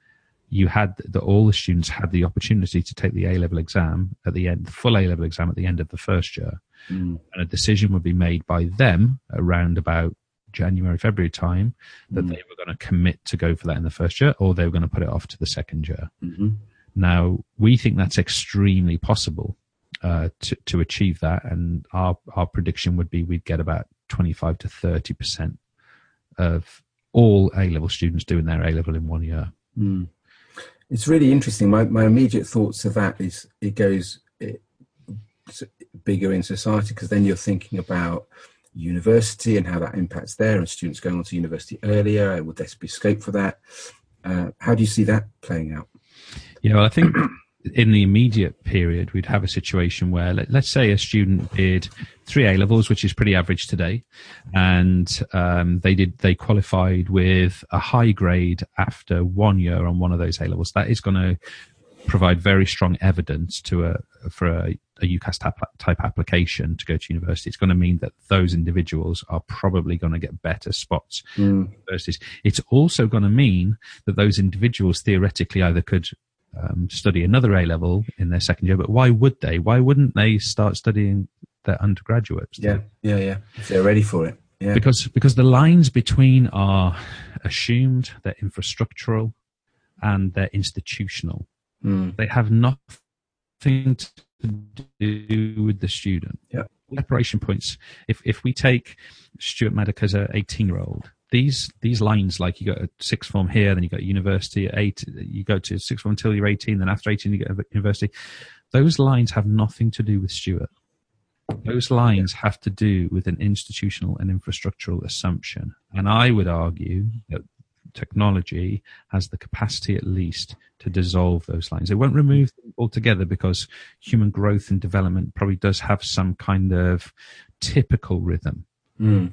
you had that all the students had the opportunity to take the A level exam at the end, the full A level exam at the end of the first year. Mm. And a decision would be made by them around about January, February time that mm. they were going to commit to go for that in the first year or they were going to put it off to the second year. Mm-hmm. Now, we think that's extremely possible uh, to, to achieve that. And our, our prediction would be we'd get about 25 to 30% of all A level students doing their A level in one year. Mm. It's really interesting. My, my immediate thoughts of that is it goes it, bigger in society because then you're thinking about university and how that impacts there and students going on to university earlier. Would there be scope for that? Uh, how do you see that playing out? Yeah, well, I think in the immediate period, we'd have a situation where, let, us say, a student did three A levels, which is pretty average today, and um, they did they qualified with a high grade after one year on one of those A levels. That is going to provide very strong evidence to a for a, a UCAS type, type application to go to university. It's going to mean that those individuals are probably going to get better spots mm. universities. It's also going to mean that those individuals theoretically either could um, study another A level in their second year, but why would they? Why wouldn't they start studying their undergraduates? Yeah, yeah, yeah. If they're ready for it. Yeah. Because because the lines between are assumed, they're infrastructural, and they're institutional. Mm. They have nothing to do with the student. Yeah. Separation points. If if we take Stuart Maddock as a 18 year old these these lines like you got a sixth form here then you got university at eight you go to sixth form until you're 18 then after 18 you get a university. Those lines have nothing to do with stuart. Those lines have to do with an institutional and infrastructural assumption. And i would argue that technology has the capacity at least to dissolve those lines. It won't remove them altogether because human growth and development probably does have some kind of typical rhythm Mm.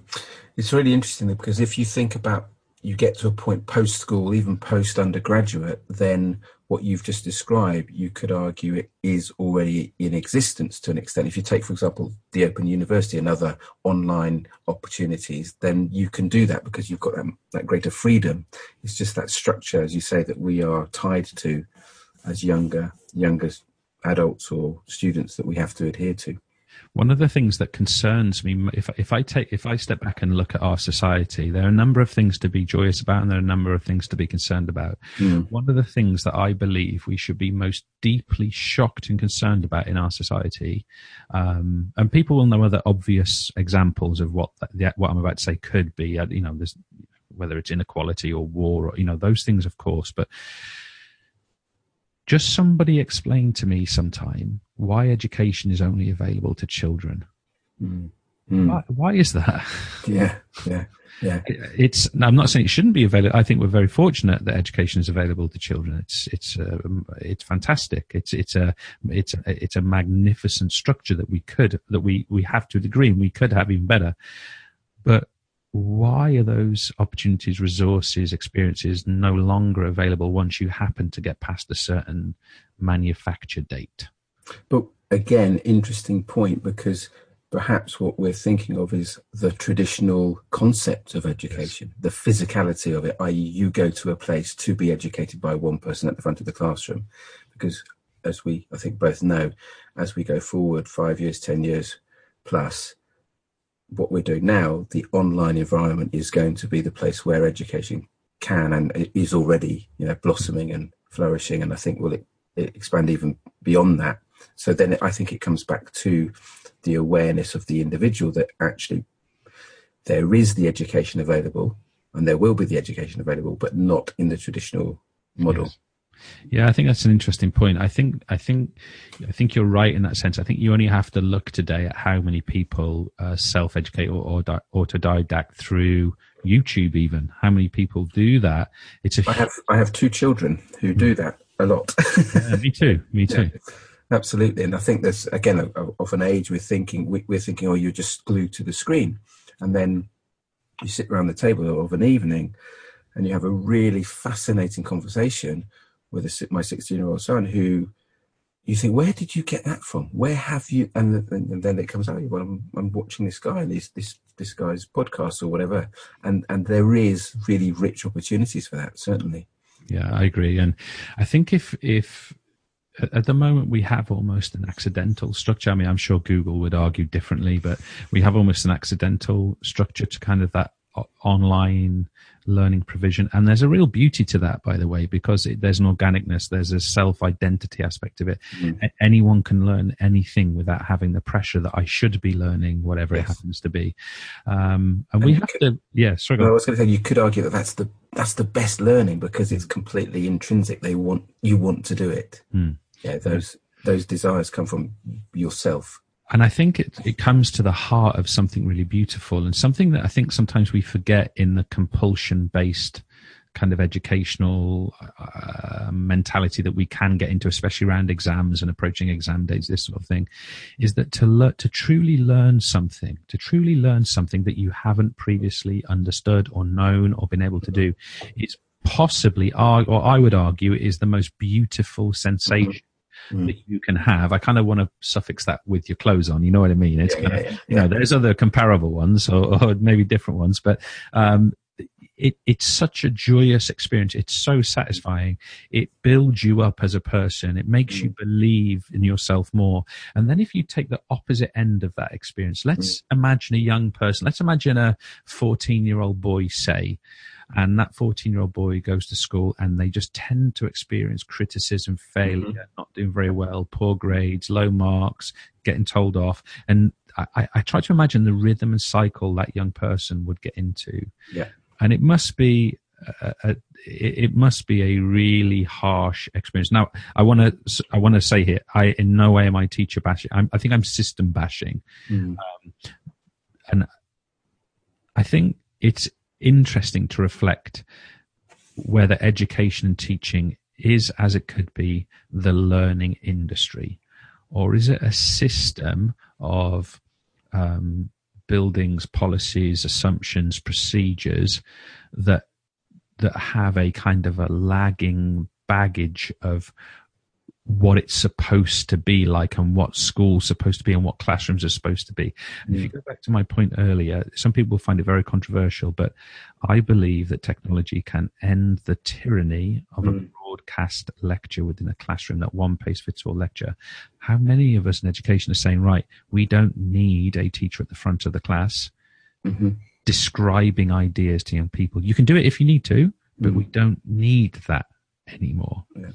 It's really interesting because if you think about you get to a point post school, even post undergraduate, then what you've just described, you could argue it is already in existence to an extent. If you take, for example, the Open University and other online opportunities, then you can do that because you've got that, that greater freedom. It's just that structure, as you say, that we are tied to as younger, younger adults or students that we have to adhere to. One of the things that concerns me, if if I take if I step back and look at our society, there are a number of things to be joyous about, and there are a number of things to be concerned about. Mm. One of the things that I believe we should be most deeply shocked and concerned about in our society, um, and people will know other obvious examples of what that, what I'm about to say could be. Uh, you know, there's whether it's inequality or war, or you know, those things, of course, but just somebody explain to me sometime why education is only available to children. Mm. Mm. Why, why, is that? Yeah, yeah, yeah. It's. I'm not saying it shouldn't be available. I think we're very fortunate that education is available to children. It's it's uh, it's fantastic. It's it's a it's a, it's a magnificent structure that we could that we we have to a degree, and we could have even better. But why are those opportunities, resources, experiences no longer available once you happen to get past a certain manufacture date? But again, interesting point because perhaps what we're thinking of is the traditional concept of education, yes. the physicality of it, i.e., you go to a place to be educated by one person at the front of the classroom. Because as we, I think, both know, as we go forward five years, 10 years plus, what we're doing now, the online environment is going to be the place where education can and is already, you know, blossoming and flourishing. And I think will it, it expand even beyond that. So then I think it comes back to the awareness of the individual that actually there is the education available and there will be the education available, but not in the traditional model. Yes. Yeah, I think that's an interesting point. I think I think I think you're right in that sense. I think you only have to look today at how many people uh, self-educate or, or di- autodidact through YouTube. Even how many people do that? It's a. I have I have two children who do that a lot. yeah, me too. Me too. Yeah, absolutely, and I think there's again of an age we're thinking we're thinking, oh, you're just glued to the screen, and then you sit around the table of an evening, and you have a really fascinating conversation with a, my 16 year old son who you think, where did you get that from? Where have you? And, and then it comes out, well, I'm, I'm watching this guy, this this this guy's podcast or whatever, and and there is really rich opportunities for that, certainly. Yeah, I agree, and I think if if at the moment we have almost an accidental structure. I mean, I'm sure Google would argue differently, but we have almost an accidental structure to kind of that online learning provision. And there's a real beauty to that, by the way, because it, there's an organicness, there's a self identity aspect of it. Mm. anyone can learn anything without having the pressure that I should be learning, whatever yes. it happens to be. Um, and, and, we have could, to, yeah, sorry. I was going to say, you could argue that that's the, that's the best learning because it's completely intrinsic. They want, you want to do it. Mm. Yeah. Those, those desires come from yourself and I think it, it comes to the heart of something really beautiful and something that I think sometimes we forget in the compulsion based kind of educational uh, mentality that we can get into, especially around exams and approaching exam days, this sort of thing, is that to learn, to truly learn something, to truly learn something that you haven't previously understood or known or been able to do, is possibly, or I would argue, is the most beautiful sensation mm. that you can have. I kind of want to suffix that with your clothes on. You know what I mean? It's yeah, kind of, yeah, you know, there's other comparable ones or, or maybe different ones, but, um, it, it's such a joyous experience. It's so satisfying. It builds you up as a person. It makes mm. you believe in yourself more. And then if you take the opposite end of that experience, let's mm. imagine a young person. Let's imagine a 14 year old boy, say, and that 14 year old boy goes to school and they just tend to experience criticism, failure, mm-hmm. not doing very well, poor grades, low marks, getting told off. And I, I try to imagine the rhythm and cycle that young person would get into. Yeah. And it must be a, a, it must be a really harsh experience. Now, I want to I want to say here, I in no way am I teacher bashing. I'm, i think I'm system bashing, mm. um, and I think it's interesting to reflect whether education and teaching is, as it could be, the learning industry, or is it a system of um, buildings, policies, assumptions, procedures that that have a kind of a lagging baggage of what it's supposed to be like and what school's supposed to be and what classrooms are supposed to be. And if you mm. go back to my point earlier, some people find it very controversial, but I believe that technology can end the tyranny of mm. a broadcast lecture within a classroom, that one pace fits all lecture. How many of us in education are saying, right, we don't need a teacher at the front of the class mm-hmm. describing ideas to young people. You can do it if you need to, but mm. we don't need that anymore. Yeah.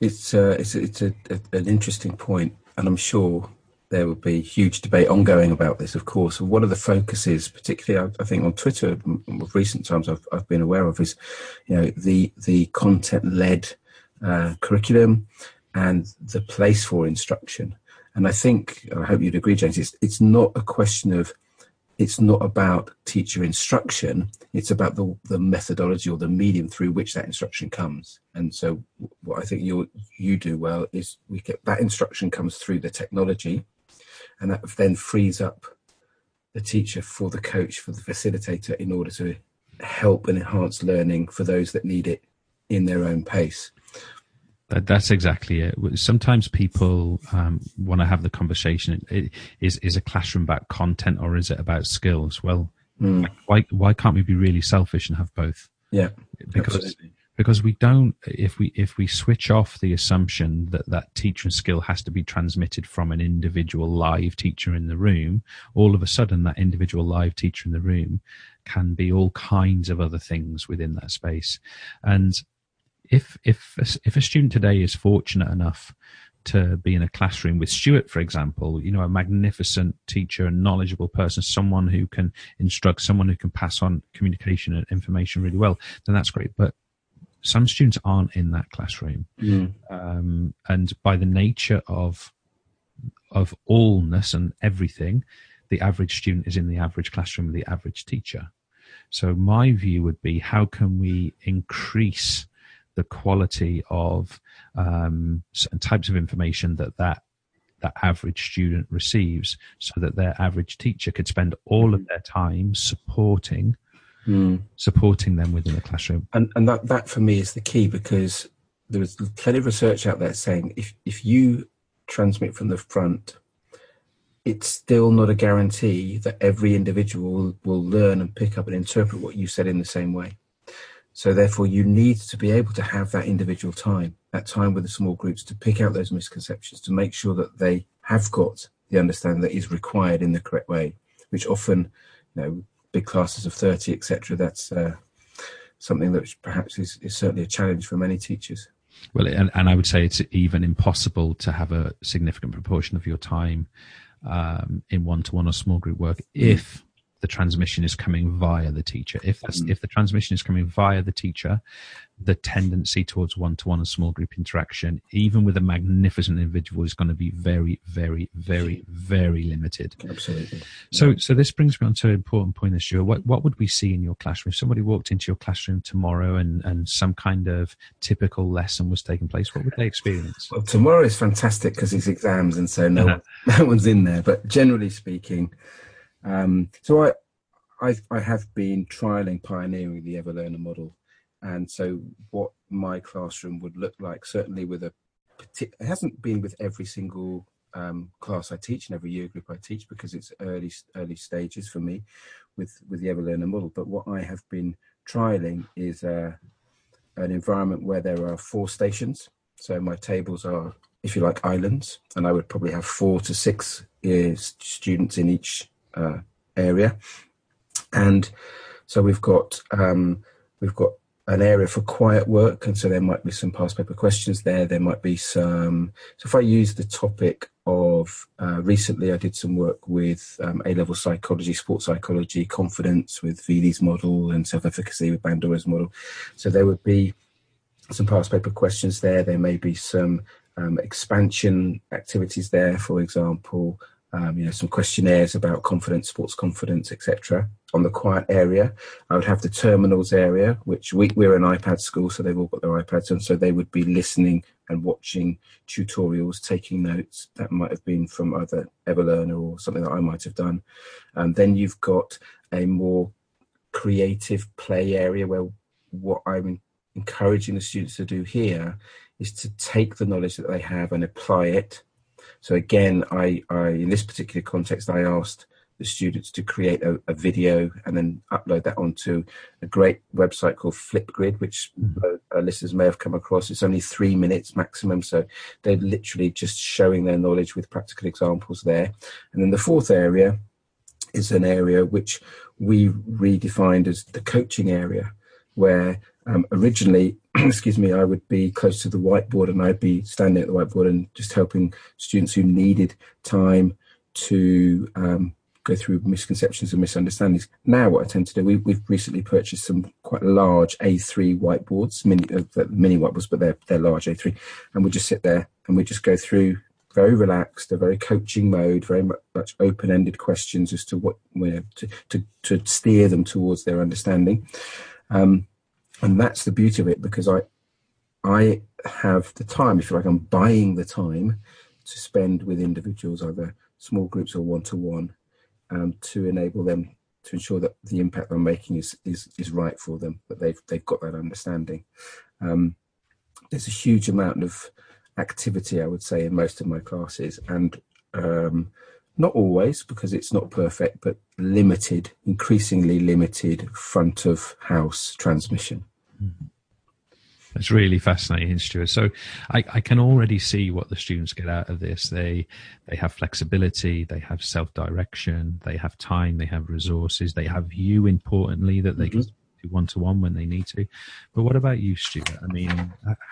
It's uh, it's it's a, a, an interesting point, and I'm sure there will be huge debate ongoing about this. Of course, one of the focuses, particularly I, I think on Twitter, of recent times I've I've been aware of is, you know, the the content led uh, curriculum and the place for instruction. And I think I hope you'd agree, James. It's it's not a question of it's not about teacher instruction it's about the, the methodology or the medium through which that instruction comes. And so what i think you you do well is we get that instruction comes through the technology and that then frees up the teacher for the coach for the facilitator in order to help and enhance learning for those that need it in their own pace that, that's exactly it. Sometimes people um, want to have the conversation: it, is is a classroom about content or is it about skills? Well, mm. why why can't we be really selfish and have both? Yeah, because absolutely. because we don't. If we if we switch off the assumption that that teacher skill has to be transmitted from an individual live teacher in the room, all of a sudden that individual live teacher in the room can be all kinds of other things within that space, and if if if a student today is fortunate enough to be in a classroom with Stuart, for example, you know, a magnificent teacher, a knowledgeable person, someone who can instruct, someone who can pass on communication and information really well, then that's great. But some students aren't in that classroom, mm. um, and by the nature of of allness and everything, the average student is in the average classroom with the average teacher. So my view would be, how can we increase the quality of um, certain types of information that that that average student receives, so that their average teacher could spend all of their time supporting mm. supporting them within the classroom. And and that that for me is the key because there is plenty of research out there saying if if you transmit from the front, it's still not a guarantee that every individual will learn and pick up and interpret what you said in the same way. So therefore, you need to be able to have that individual time, that time with the small groups to pick out those misconceptions, to make sure that they have got the understanding that is required in the correct way, which often, you know, big classes of 30, etc., that's uh, something that perhaps is, is certainly a challenge for many teachers. Well, and, and I would say it's even impossible to have a significant proportion of your time um, in one-to-one or small group work if the transmission is coming via the teacher. If that's, mm. if the transmission is coming via the teacher, the tendency towards one-to-one and small group interaction, even with a magnificent individual, is going to be very, very, very, very limited. Absolutely. So, yeah. so this brings me on to an important point, this year. What what would we see in your classroom if somebody walked into your classroom tomorrow and and some kind of typical lesson was taking place? What would they experience? Well, tomorrow is fantastic because it's exams, and so no, one, no one's in there. But generally speaking um, so I, I, I have been trialing, pioneering the EverLearner model, and so what my classroom would look like, certainly with a, it hasn't been with every single um, class I teach and every year group I teach because it's early early stages for me with with the EverLearner model. But what I have been trialing is uh, an environment where there are four stations. So my tables are, if you like, islands, and I would probably have four to six uh, students in each uh, area, and so we've got um, we've got an area for quiet work, and so there might be some past paper questions there. There might be some. So if I use the topic of uh, recently, I did some work with um, A-level psychology, sports psychology, confidence with Vealey's model, and self-efficacy with Bandura's model. So there would be some past paper questions there. There may be some um, expansion activities there, for example, um, you know, some questionnaires about confidence, sports confidence, etc. On the quiet area, I would have the terminals area, which we, we're an iPad school, so they've all got their iPads, and so they would be listening and watching tutorials, taking notes. That might have been from either EverLearner or something that I might have done. And then you've got a more creative play area where what I'm encouraging the students to do here is to take the knowledge that they have and apply it so again, I, I in this particular context, I asked the students to create a, a, video and then upload that onto a great website called Flipgrid, which mm-hmm. uh, listeners may have come across. It's only three minutes maximum, so they're literally just showing their knowledge with practical examples there. And then the fourth area is an area which we redefined as the coaching area, where um, originally, excuse me, I would be close to the whiteboard and I'd be standing at the whiteboard and just helping students who needed time to um, go through misconceptions and misunderstandings. Now, what I tend to do, we, have recently purchased some quite large A3 whiteboards, mini, uh, mini whiteboards, but they're, they're large A3, and we just sit there and we just go through very relaxed, a very coaching mode, very much open-ended questions as to what you know, to, to, to steer them towards their understanding. Um, and that's the beauty of it because I I have the time, if you like, I'm buying the time to spend with individuals, either small groups or one to one, to enable them to ensure that the impact I'm making is is is right for them, that they've they've got that understanding. Um, there's a huge amount of activity, I would say, in most of my classes, and um, not always because it's not perfect, but limited, increasingly limited front of house transmission. It's really fascinating, Stuart. So I, I, can already see what the students get out of this. They they have flexibility, they have self direction, they have time, they have resources, they have you importantly that they mm-hmm. can do one to one when they need to. But what about you, Stuart? I mean,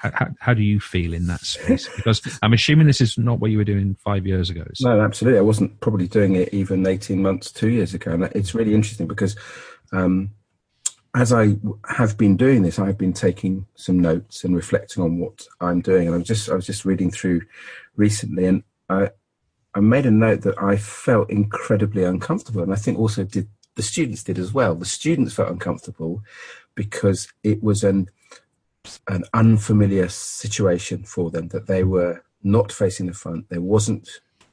how, how, how, do you feel in that space? Because I'm assuming this is not what you were doing five years ago. So. No, absolutely. I wasn't probably doing it even 18 months, two years ago. And it's really interesting because um, as I have been doing this, I've been taking some notes and reflecting on what I'm doing. And I was just I was just reading through recently, and I I made a note that I felt incredibly uncomfortable, and I think also did the students did as well. The students felt uncomfortable because it was an an unfamiliar situation for them that they were not facing the front. There wasn't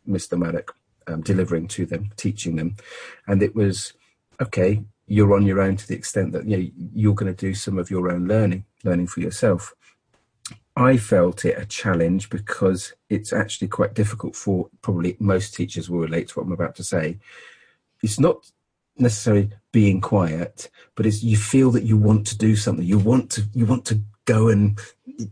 Mr. Maddock um, delivering to them, teaching them, and it was okay. You're on your own to the extent that you know, you're going to do some of your own learning, learning for yourself. I felt it a challenge because it's actually quite difficult for probably most teachers will relate to what I'm about to say. It's not necessarily being quiet, but it's you feel that you want to do something. You want to you want to go and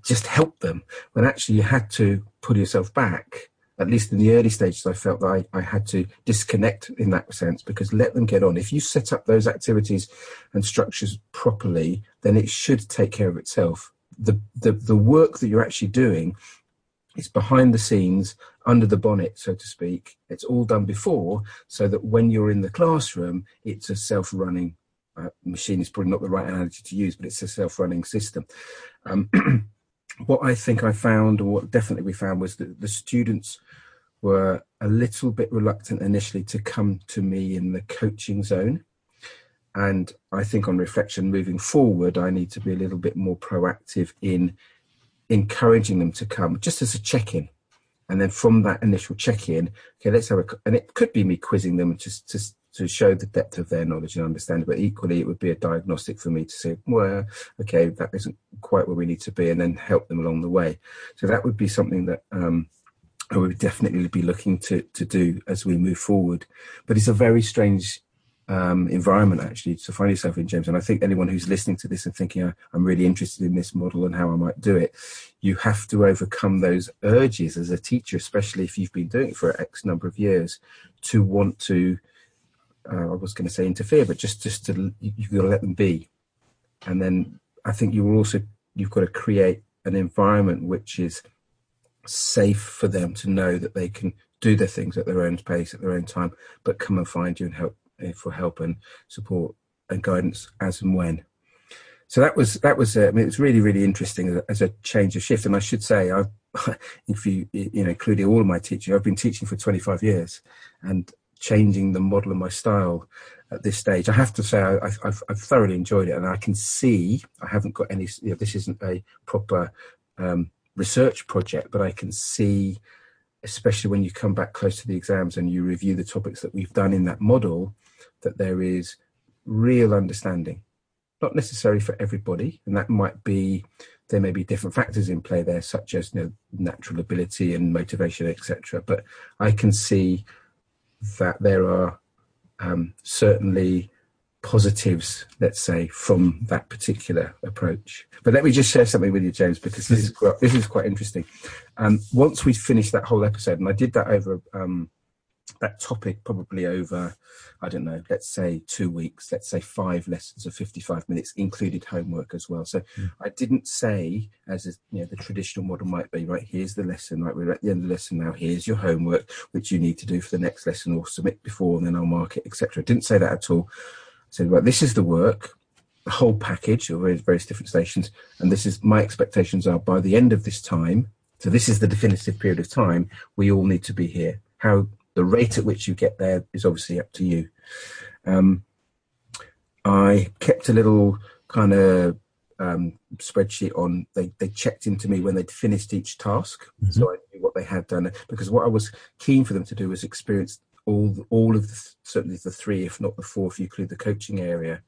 just help them. When actually you had to pull yourself back. At least in the early stages, I felt that I, I had to disconnect in that sense because let them get on. If you set up those activities and structures properly, then it should take care of itself the, the, the work that you're actually doing is behind the scenes, under the bonnet, so to speak. It's all done before, so that when you're in the classroom, it's a self-running uh, machine. Is probably not the right analogy to use, but it's a self-running system. Um, what I think I found, or what definitely we found, was that the students were a little bit reluctant initially to come to me in the coaching zone. And I think on reflection moving forward, I need to be a little bit more proactive in encouraging them to come just as a check in. And then from that initial check in, okay, let's have a, and it could be me quizzing them just to, to show the depth of their knowledge and understanding, but equally it would be a diagnostic for me to say, well, okay, that isn't quite where we need to be, and then help them along the way. So that would be something that, um, I would definitely be looking to to do as we move forward. But it's a very strange um, environment actually to find yourself in, James. And I think anyone who's listening to this and thinking, I'm really interested in this model and how I might do it, you have to overcome those urges as a teacher, especially if you've been doing it for X number of years, to want to, uh, I was going to say interfere, but just, just to, you've got to let them be. And then I think you also, you've got to create an environment which is safe for them to know that they can do their things at their own pace, at their own time, but come and find you and help for help and support and guidance as and when. So that was that was uh, I mean it's really really interesting as a, as a, change of shift. And I should say I, if you you know including all of my teaching, I've been teaching for 25 years and changing the model of my style at this stage. I have to say I, have I've thoroughly enjoyed it, and I can see I haven't got any. You know, this isn't a proper um, research project, but I can see especially when you come back close to the exams and you review the topics that we've done in that model, that there is real understanding. Not necessarily for everybody, and that might be there may be different factors in play there, such as you know, natural ability and motivation, etc. But I can see that there are um, certainly positives, let's say, from that particular approach. But let me just share something with you, James, because this is quite, this is quite interesting. Um, once we finished that whole episode, and I did that over um, that topic probably over, I don't know, let's say two weeks, let's say five lessons of 55 minutes, included homework as well. So mm. I didn't say, as is, you know, the traditional model might be, right, here's the lesson, right, we're at the end of the lesson now, here's your homework, which you need to do for the next lesson or submit before, and then I'll mark it, etc. I didn't say that at all. I said, right, this is the work, the whole package of various different stations, and this is my expectations are by the end of this time, so this is the definitive period of time, we all need to be here. How the rate at which you get there is obviously up to you. Um, I kept a little kind of um, spreadsheet on. They they checked into me when they'd finished each task, mm-hmm. so I knew what they had done. Because what I was keen for them to do was experience all all of the certainly the three, if not the four, if you include the coaching area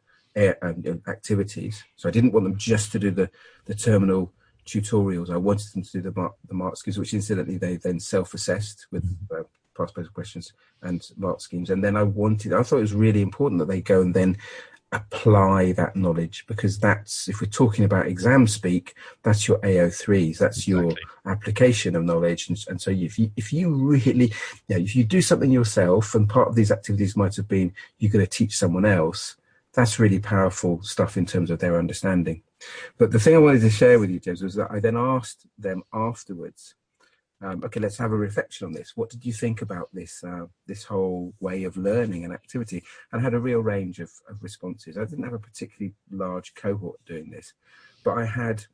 um, activities. So I didn't want them just to do the the terminal tutorials. I wanted them to do the mark, the mark schemes, which incidentally they then self-assessed with mm-hmm. uh, past paper questions and mark schemes. And then I wanted, I thought it was really important that they go and then apply that knowledge because that's, if we're talking about exam speak, that's your AO3s, that's exactly. your application of knowledge. And, and, so if you, if you really, you know, if you do something yourself and part of these activities might have been you're going to teach someone else, that's really powerful stuff in terms of their understanding. But the thing I wanted to share with you, James, was that I then asked them afterwards, um, okay, let's have a reflection on this. What did you think about this uh, this whole way of learning and activity? And I had a real range of, of responses. I didn't have a particularly large cohort doing this, but I had.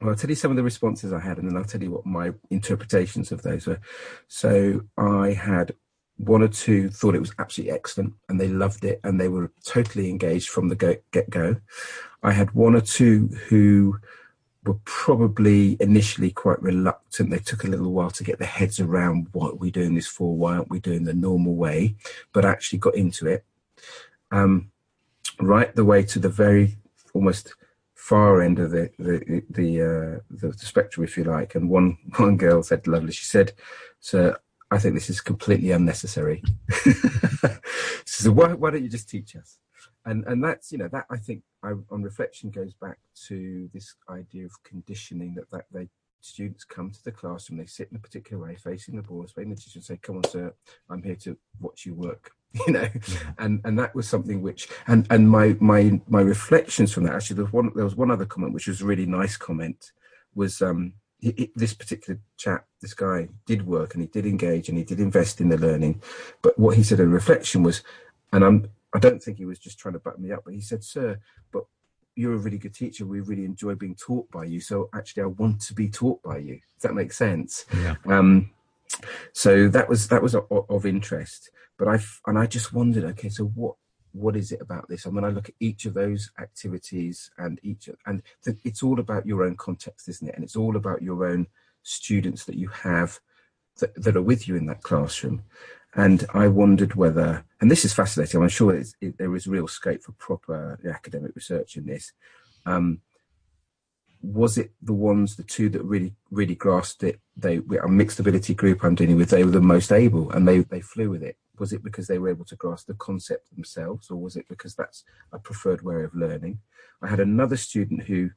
Well, I'll tell you some of the responses I had, and then I'll tell you what my interpretations of those were. So I had one or two thought it was absolutely excellent, and they loved it, and they were totally engaged from the get go. I had one or two who were probably initially quite reluctant. They took a little while to get their heads around what are we doing this for? Why aren't we doing the normal way? But actually got into it. Um, right the way to the very almost far end of the the the, uh, the, the spectrum, if you like. And one one girl said, "Lovely," she said, "So I think this is completely unnecessary." so why why don't you just teach us? And and that's you know that I think I, on reflection goes back to this idea of conditioning that that they students come to the classroom, they sit in a particular way, facing the board, facing the teacher, and say, "Come on, sir, I'm here to watch you work." You know, and and that was something which and and my my my reflections from that actually there was one there was one other comment which was a really nice comment was um he, he, this particular chap, this guy did work and he did engage and he did invest in the learning, but what he said in reflection was, and I'm I don't think he was just trying to back me up, but he said, "Sir, but you're a really good teacher. We really enjoy being taught by you. So actually, I want to be taught by you. Does that make sense?" Yeah. Um, so that was that was of, of interest. But I and I just wondered, okay, so what what is it about this? And when I look at each of those activities and each and it's all about your own context, isn't it? And it's all about your own students that you have that, that are with you in that classroom. And I wondered whether, and this is fascinating, I'm sure it, there is real scope for proper academic research in this. Um, was it the ones, the two that really, really grasped it? They, a mixed ability group I'm dealing with, they were the most able and they, they flew with it. Was it because they were able to grasp the concept themselves, or was it because that's a preferred way of learning? I had another student who,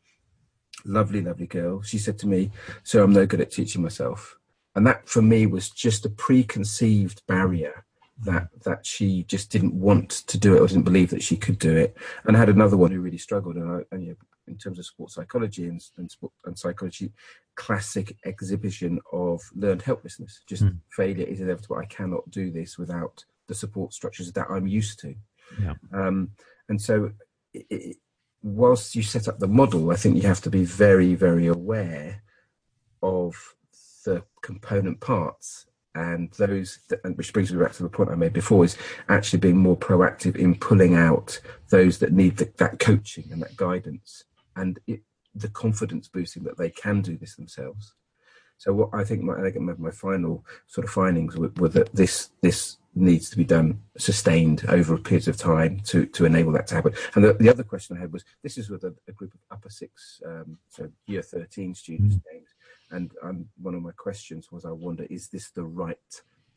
lovely, lovely girl, she said to me, So I'm no good at teaching myself and that for me was just a preconceived barrier that that she just didn't want to do it or didn't believe that she could do it and I had another one who really struggled and, I, and you know, in terms of sports psychology and, and, sport, and psychology classic exhibition of learned helplessness just mm. failure is inevitable i cannot do this without the support structures that i'm used to yeah. um, and so it, it, whilst you set up the model i think you have to be very very aware of the component parts and those that, which brings me back to the point i made before is actually being more proactive in pulling out those that need the, that coaching and that guidance and it, the confidence boosting that they can do this themselves. So what i think my, I think my final sort of findings were, were that this this needs to be done sustained over a period of time to to enable that to happen. And the, the other question i had was this is with a, a group of upper six um, so year 13 students mm-hmm. And um, one of my questions was, I wonder, is this the right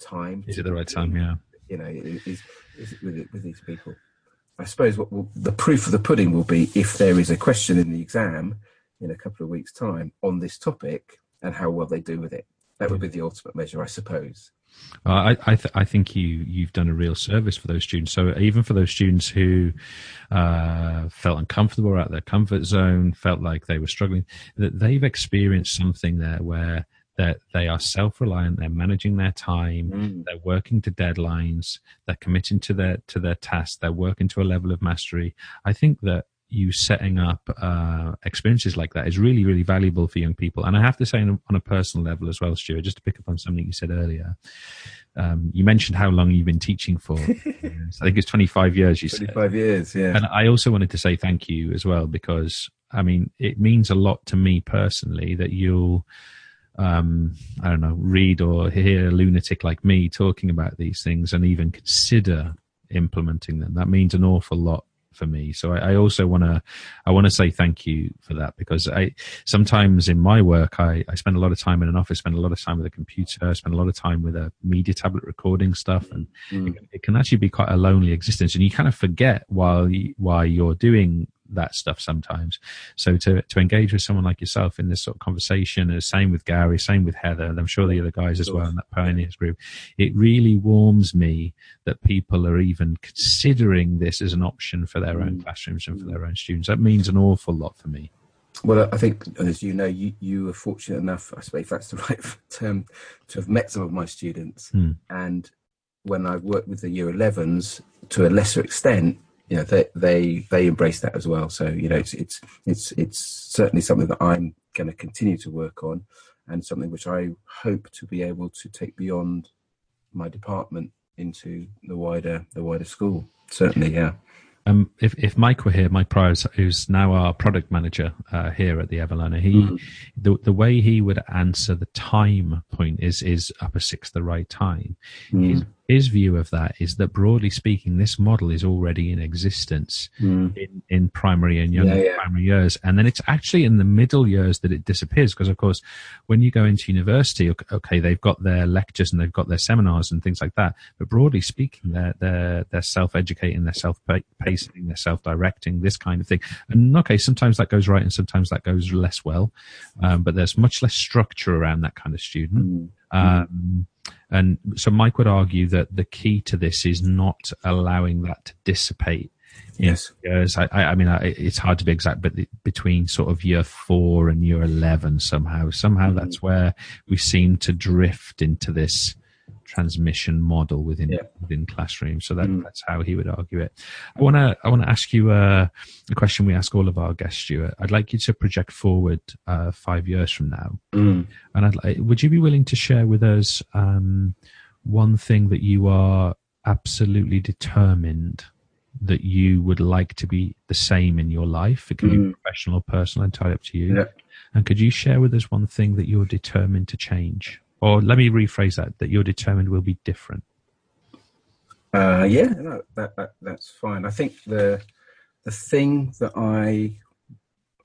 time? Is it the right time? Yeah. You know, is, is it with, it, with these people? I suppose what will, the proof of the pudding will be if there is a question in the exam in a couple of weeks' time on this topic and how well they do with it. That would be the ultimate measure, I suppose. Uh, I I, th- I, think you you've done a real service for those students. So even for those students who uh, felt uncomfortable out their comfort zone, felt like they were struggling, that they've experienced something there where that they are self-reliant, they're managing their time, mm. they're working to deadlines, they're committing to their to their tasks, they're working to a level of mastery. I think that you setting up uh, experiences like that is really, really valuable for young people. And I have to say, on a, on a personal level as well, Stuart, just to pick up on something you said earlier, um, you mentioned how long you've been teaching for. I think it's 25 years, you 25 said. 25 years, yeah. And I also wanted to say thank you as well, because, I mean, it means a lot to me personally that you'll, um, I don't know, read or hear a lunatic like me talking about these things and even consider implementing them. That means an awful lot for me. So I, I also want to, I want to say thank you for that because I, sometimes in my work, I, I spend a lot of time in an office, spend a lot of time with a computer, spend a lot of time with a media tablet recording stuff. And mm. it, it, can actually be quite a lonely existence. And you kind of forget while, you, while you're doing that stuff sometimes. So to to engage with someone like yourself in this sort of conversation, and same with Gary, same with Heather, and I'm sure the other guys as well in that pioneers group, it really warms me that people are even considering this as an option for their own mm. classrooms and for their own students. That means an awful lot for me. Well, I think, as you know, you, you were fortunate enough, I suppose that's the right term, to have met some of my students. Mm. And when I've worked with the year 11s to a lesser extent, you know, they, they, they embrace that as well. So, you know, it's, it's, it's, it's certainly something that I'm going to continue to work on and something which I hope to be able to take beyond my department into the wider, the wider school. Certainly, yeah. Um, if, if Mike were here, Mike Pryor, who's now our product manager uh, here at the Ever he mm. the the way he would answer the time point is is upper six the right time. Mm. His, his view of that is that broadly speaking, this model is already in existence mm. in, in primary and young yeah, yeah. primary years. And then it's actually in the middle years that it disappears. Because of course, when you go into university, okay, they've got their lectures and they've got their seminars and things like that. But broadly speaking, they're, they're, they're self-educating, they're self-pacing, they're self-directing, this kind of thing. And okay, sometimes that goes right and sometimes that goes less well. Um, but there's much less structure around that kind of student. Mm. Um, and so Mike would argue that the key to this is not allowing that to dissipate. Yes. Years. I, I mean, I, it's hard to be exact, but the, between sort of year four and year 11 somehow, somehow mm-hmm. that's where we seem to drift into this transmission model within yeah. within classrooms. So that, mm. that's how he would argue it. I want to I want to ask you uh, a question we ask all of our guests, Stuart. I'd like you to project forward uh, five years from now, mm. and I'd like, would you be willing to share with us um, one thing that you are absolutely determined that you would like to be the same in your life? It can mm. be professional or personal, entirely up to you. Yeah. And could you share with us one thing that you're determined to change? Or let me rephrase that: that you're determined will be different. Uh, yeah, no, that, that that's fine. I think the the thing that I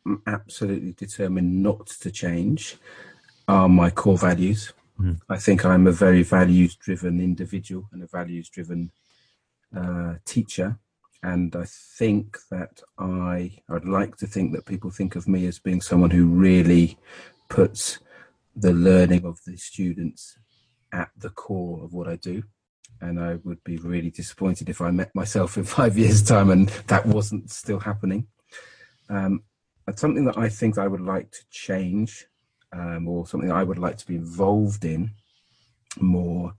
am absolutely determined not to change are my core values. Mm. I think I'm a very values driven individual and a values driven uh, teacher. And I think that I, I'd like to think that people think of me as being someone who really puts the learning of the students at the core of what I do. And I would be really disappointed if I met myself in five years' time and that wasn't still happening. Um, something that I think I would like to change, um, or something I would like to be involved in more,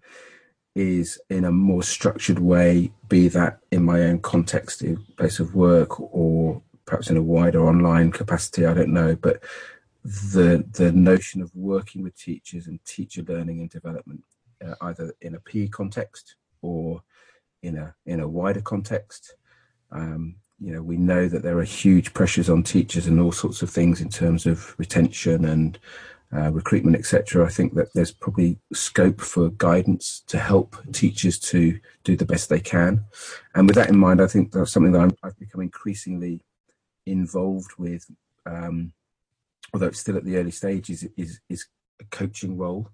is in a more structured way, be that in my own context, in place of work, or perhaps in a wider online capacity. I don't know, but the the notion of working with teachers and teacher learning and development, uh, either in a PE context or in a in a wider context. Um, you know, we know that there are huge pressures on teachers and all sorts of things in terms of retention and uh, recruitment, etc. I think that there's probably scope for guidance to help teachers to do the best they can. And with that in mind, I think that's something that i have become increasingly involved with. Um, although it's still at the early stages, is is a coaching role.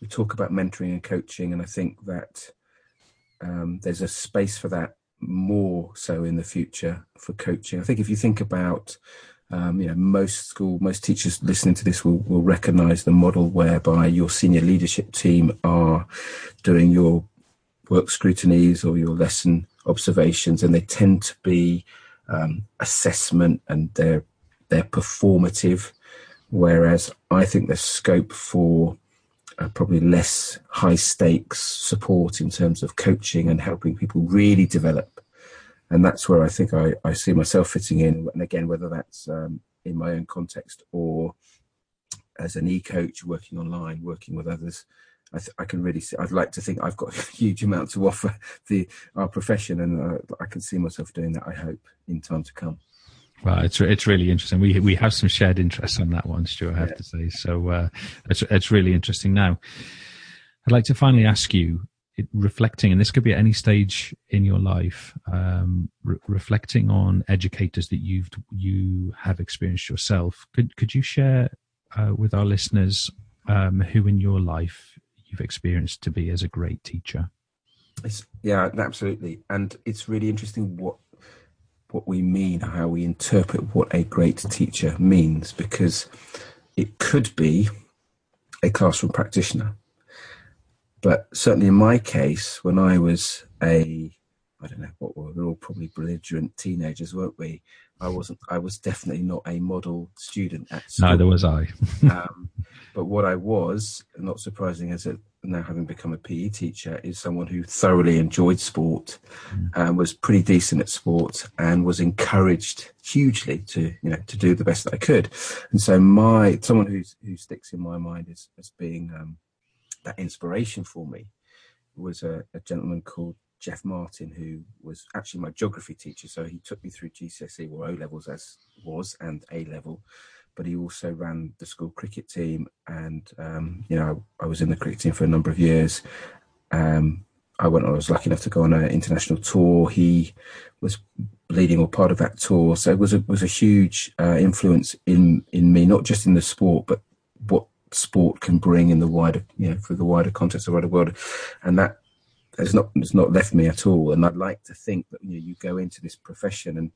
We talk about mentoring and coaching, and I think that um, there's a space for that more so in the future for coaching. I think if you think about um, you know, most school, most teachers listening to this will, will recognize the model whereby your senior leadership team are doing your work scrutinies or your lesson observations, and they tend to be um, assessment and they're they're performative. Whereas I think there's scope for uh, probably less high stakes support in terms of coaching and helping people really develop. And that's where I think I, I see myself fitting in. And again, whether that's um, in my own context or as an e coach working online, working with others. I, th- I, can really see. I'd like to think I've got a huge amount to offer the our profession, and uh, I can see myself doing that. I hope in time to come. Well, it's it's really interesting. We we have some shared interests on that one, Stuart. I have yeah. to say. So uh, it's it's really interesting. Now, I'd like to finally ask you, reflecting, and this could be at any stage in your life, um, re- reflecting on educators that you've you have experienced yourself. Could could you share uh, with our listeners um, who in your life you've experienced to be as a great teacher? It's, yeah, absolutely, and it's really interesting what what we mean, how we interpret what a great teacher means, because it could be a classroom practitioner. But certainly in my case, when I was a, I don't know what we were all probably belligerent teenagers, weren't we? I wasn't. I was definitely not a model student at school. Neither was I. um, but what I was, not surprising as it now having become a PE teacher, is someone who thoroughly enjoyed sport mm. and was pretty decent at sport and was encouraged hugely to you know to do the best that I could. And so my someone who's who sticks in my mind as as being um, that inspiration for me was a, a gentleman called Jeff Martin, who was actually my geography teacher. So he took me through GCSE or O levels as was and A level, but he also ran the school cricket team. And, um, you know, I was in the cricket team for a number of years. Um, I went, I was lucky enough to go on an international tour. He was leading or part of that tour. So it was a, was a huge uh, influence in, in me, not just in the sport, but what sport can bring in the wider, you know, for the wider context of the wider world. And that has not has not left me at all. And I'd like to think that you know, you go into this profession and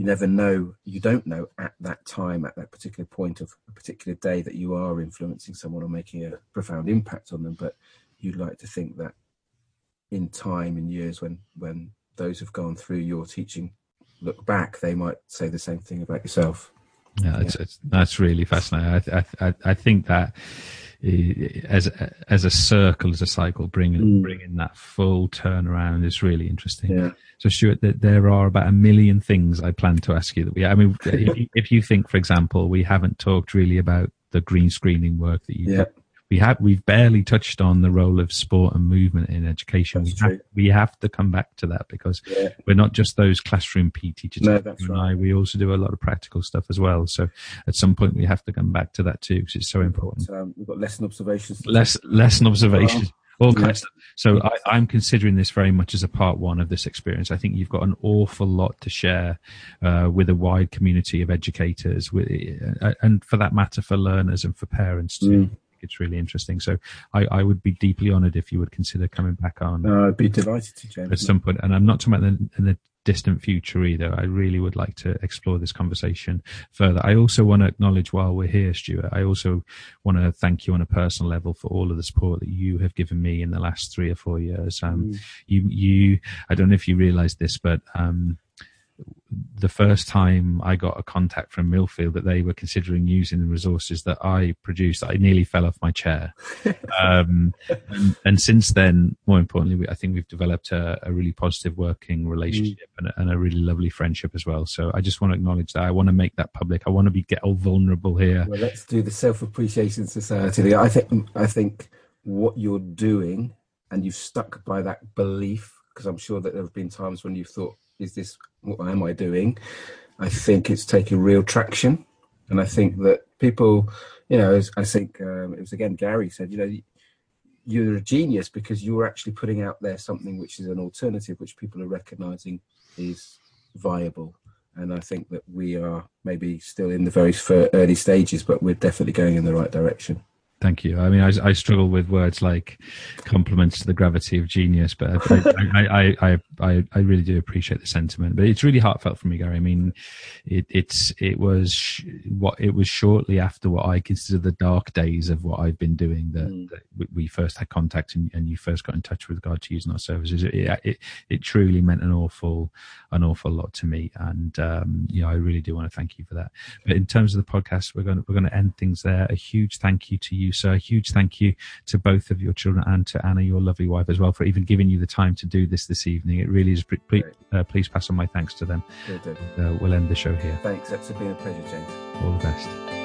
you never know, you don't know at that time, at that particular point of a particular day, that you are influencing someone or making a profound impact on them. But you'd like to think that in time, in years, when when those who've gone through your teaching look back, they might say the same thing about yourself. Yeah, yeah. It's, it's, that's really fascinating. I, I, I think that as as a circle, as a cycle, bringing mm. bringing that full turnaround is really interesting. Yeah. So, Stuart, that there are about a million things I plan to ask you. That we, I mean, if, if, you think, for example, we haven't talked really about the green screening work that you yeah we have we've barely touched on the role of sport and movement in education. That's we have, we have to come back to that because yeah. we're not just those classroom PE teachers. No, that's right. I, we also do a lot of practical stuff as well. So at some point we have to come back to that too because it's so important. Um, we've got lesson observations. Less lesson observations. All kinds of stuff. So I, am considering this very much as a part one of this experience. I think you've got an awful lot to share uh, with a wide community of educators, with, uh, and for that matter, for learners and for parents too. Mm it's really interesting. So I, I would be deeply honoured if you would consider coming back on. Uh, I'd be delighted to, James. At some point, and I'm not talking about the, in the distant future either. I really would like to explore this conversation further. I also want to acknowledge while we're here, Stuart, I also want to thank you on a personal level for all of the support that you have given me in the last three or four years. Um, mm. you, you, I don't know if you realize this, but, um, the first time I got a contact from Millfield that they were considering using the resources that I produced, I nearly fell off my chair. um, and, and, since then, more importantly, we, I think we've developed a, a really positive working relationship mm. and, a, and, a, really lovely friendship as well. So I just want to acknowledge that. I want to make that public. I want to be get all vulnerable here. Well, let's do the Self Appreciation Society. I think I think what you're doing, and you've stuck by that belief, because I'm sure that there have been times when you've thought is this what am I doing? I think it's taking real traction, and I think that people, you know, I think um, it was again Gary said, you know, you're a genius because you're actually putting out there something which is an alternative, which people are recognizing is viable. And I think that we are maybe still in the very early stages, but we're definitely going in the right direction. Thank you. I mean, I, I, struggle with words like compliments to the gravity of genius, but I, I, I, I, really do appreciate the sentiment. But it's really heartfelt for me, Gary. I mean, it, it's it was what it was shortly after what I consider the dark days of what I've been doing that, mm. that we first had contact and, and, you first got in touch with regard to using our services. It, it, it truly meant an awful an awful lot to me, and um, you know, I really do want to thank you for that. But in terms of the podcast, we're going to, we're going to end things there. A huge thank you to you so a huge thank you to both of your children and to Anna, your lovely wife, as well, for even giving you the time to do this this evening. It really is. Please, uh, please pass on my thanks to them. Uh, we'll end the show here. Thanks. That's been a pleasure, James. All the best.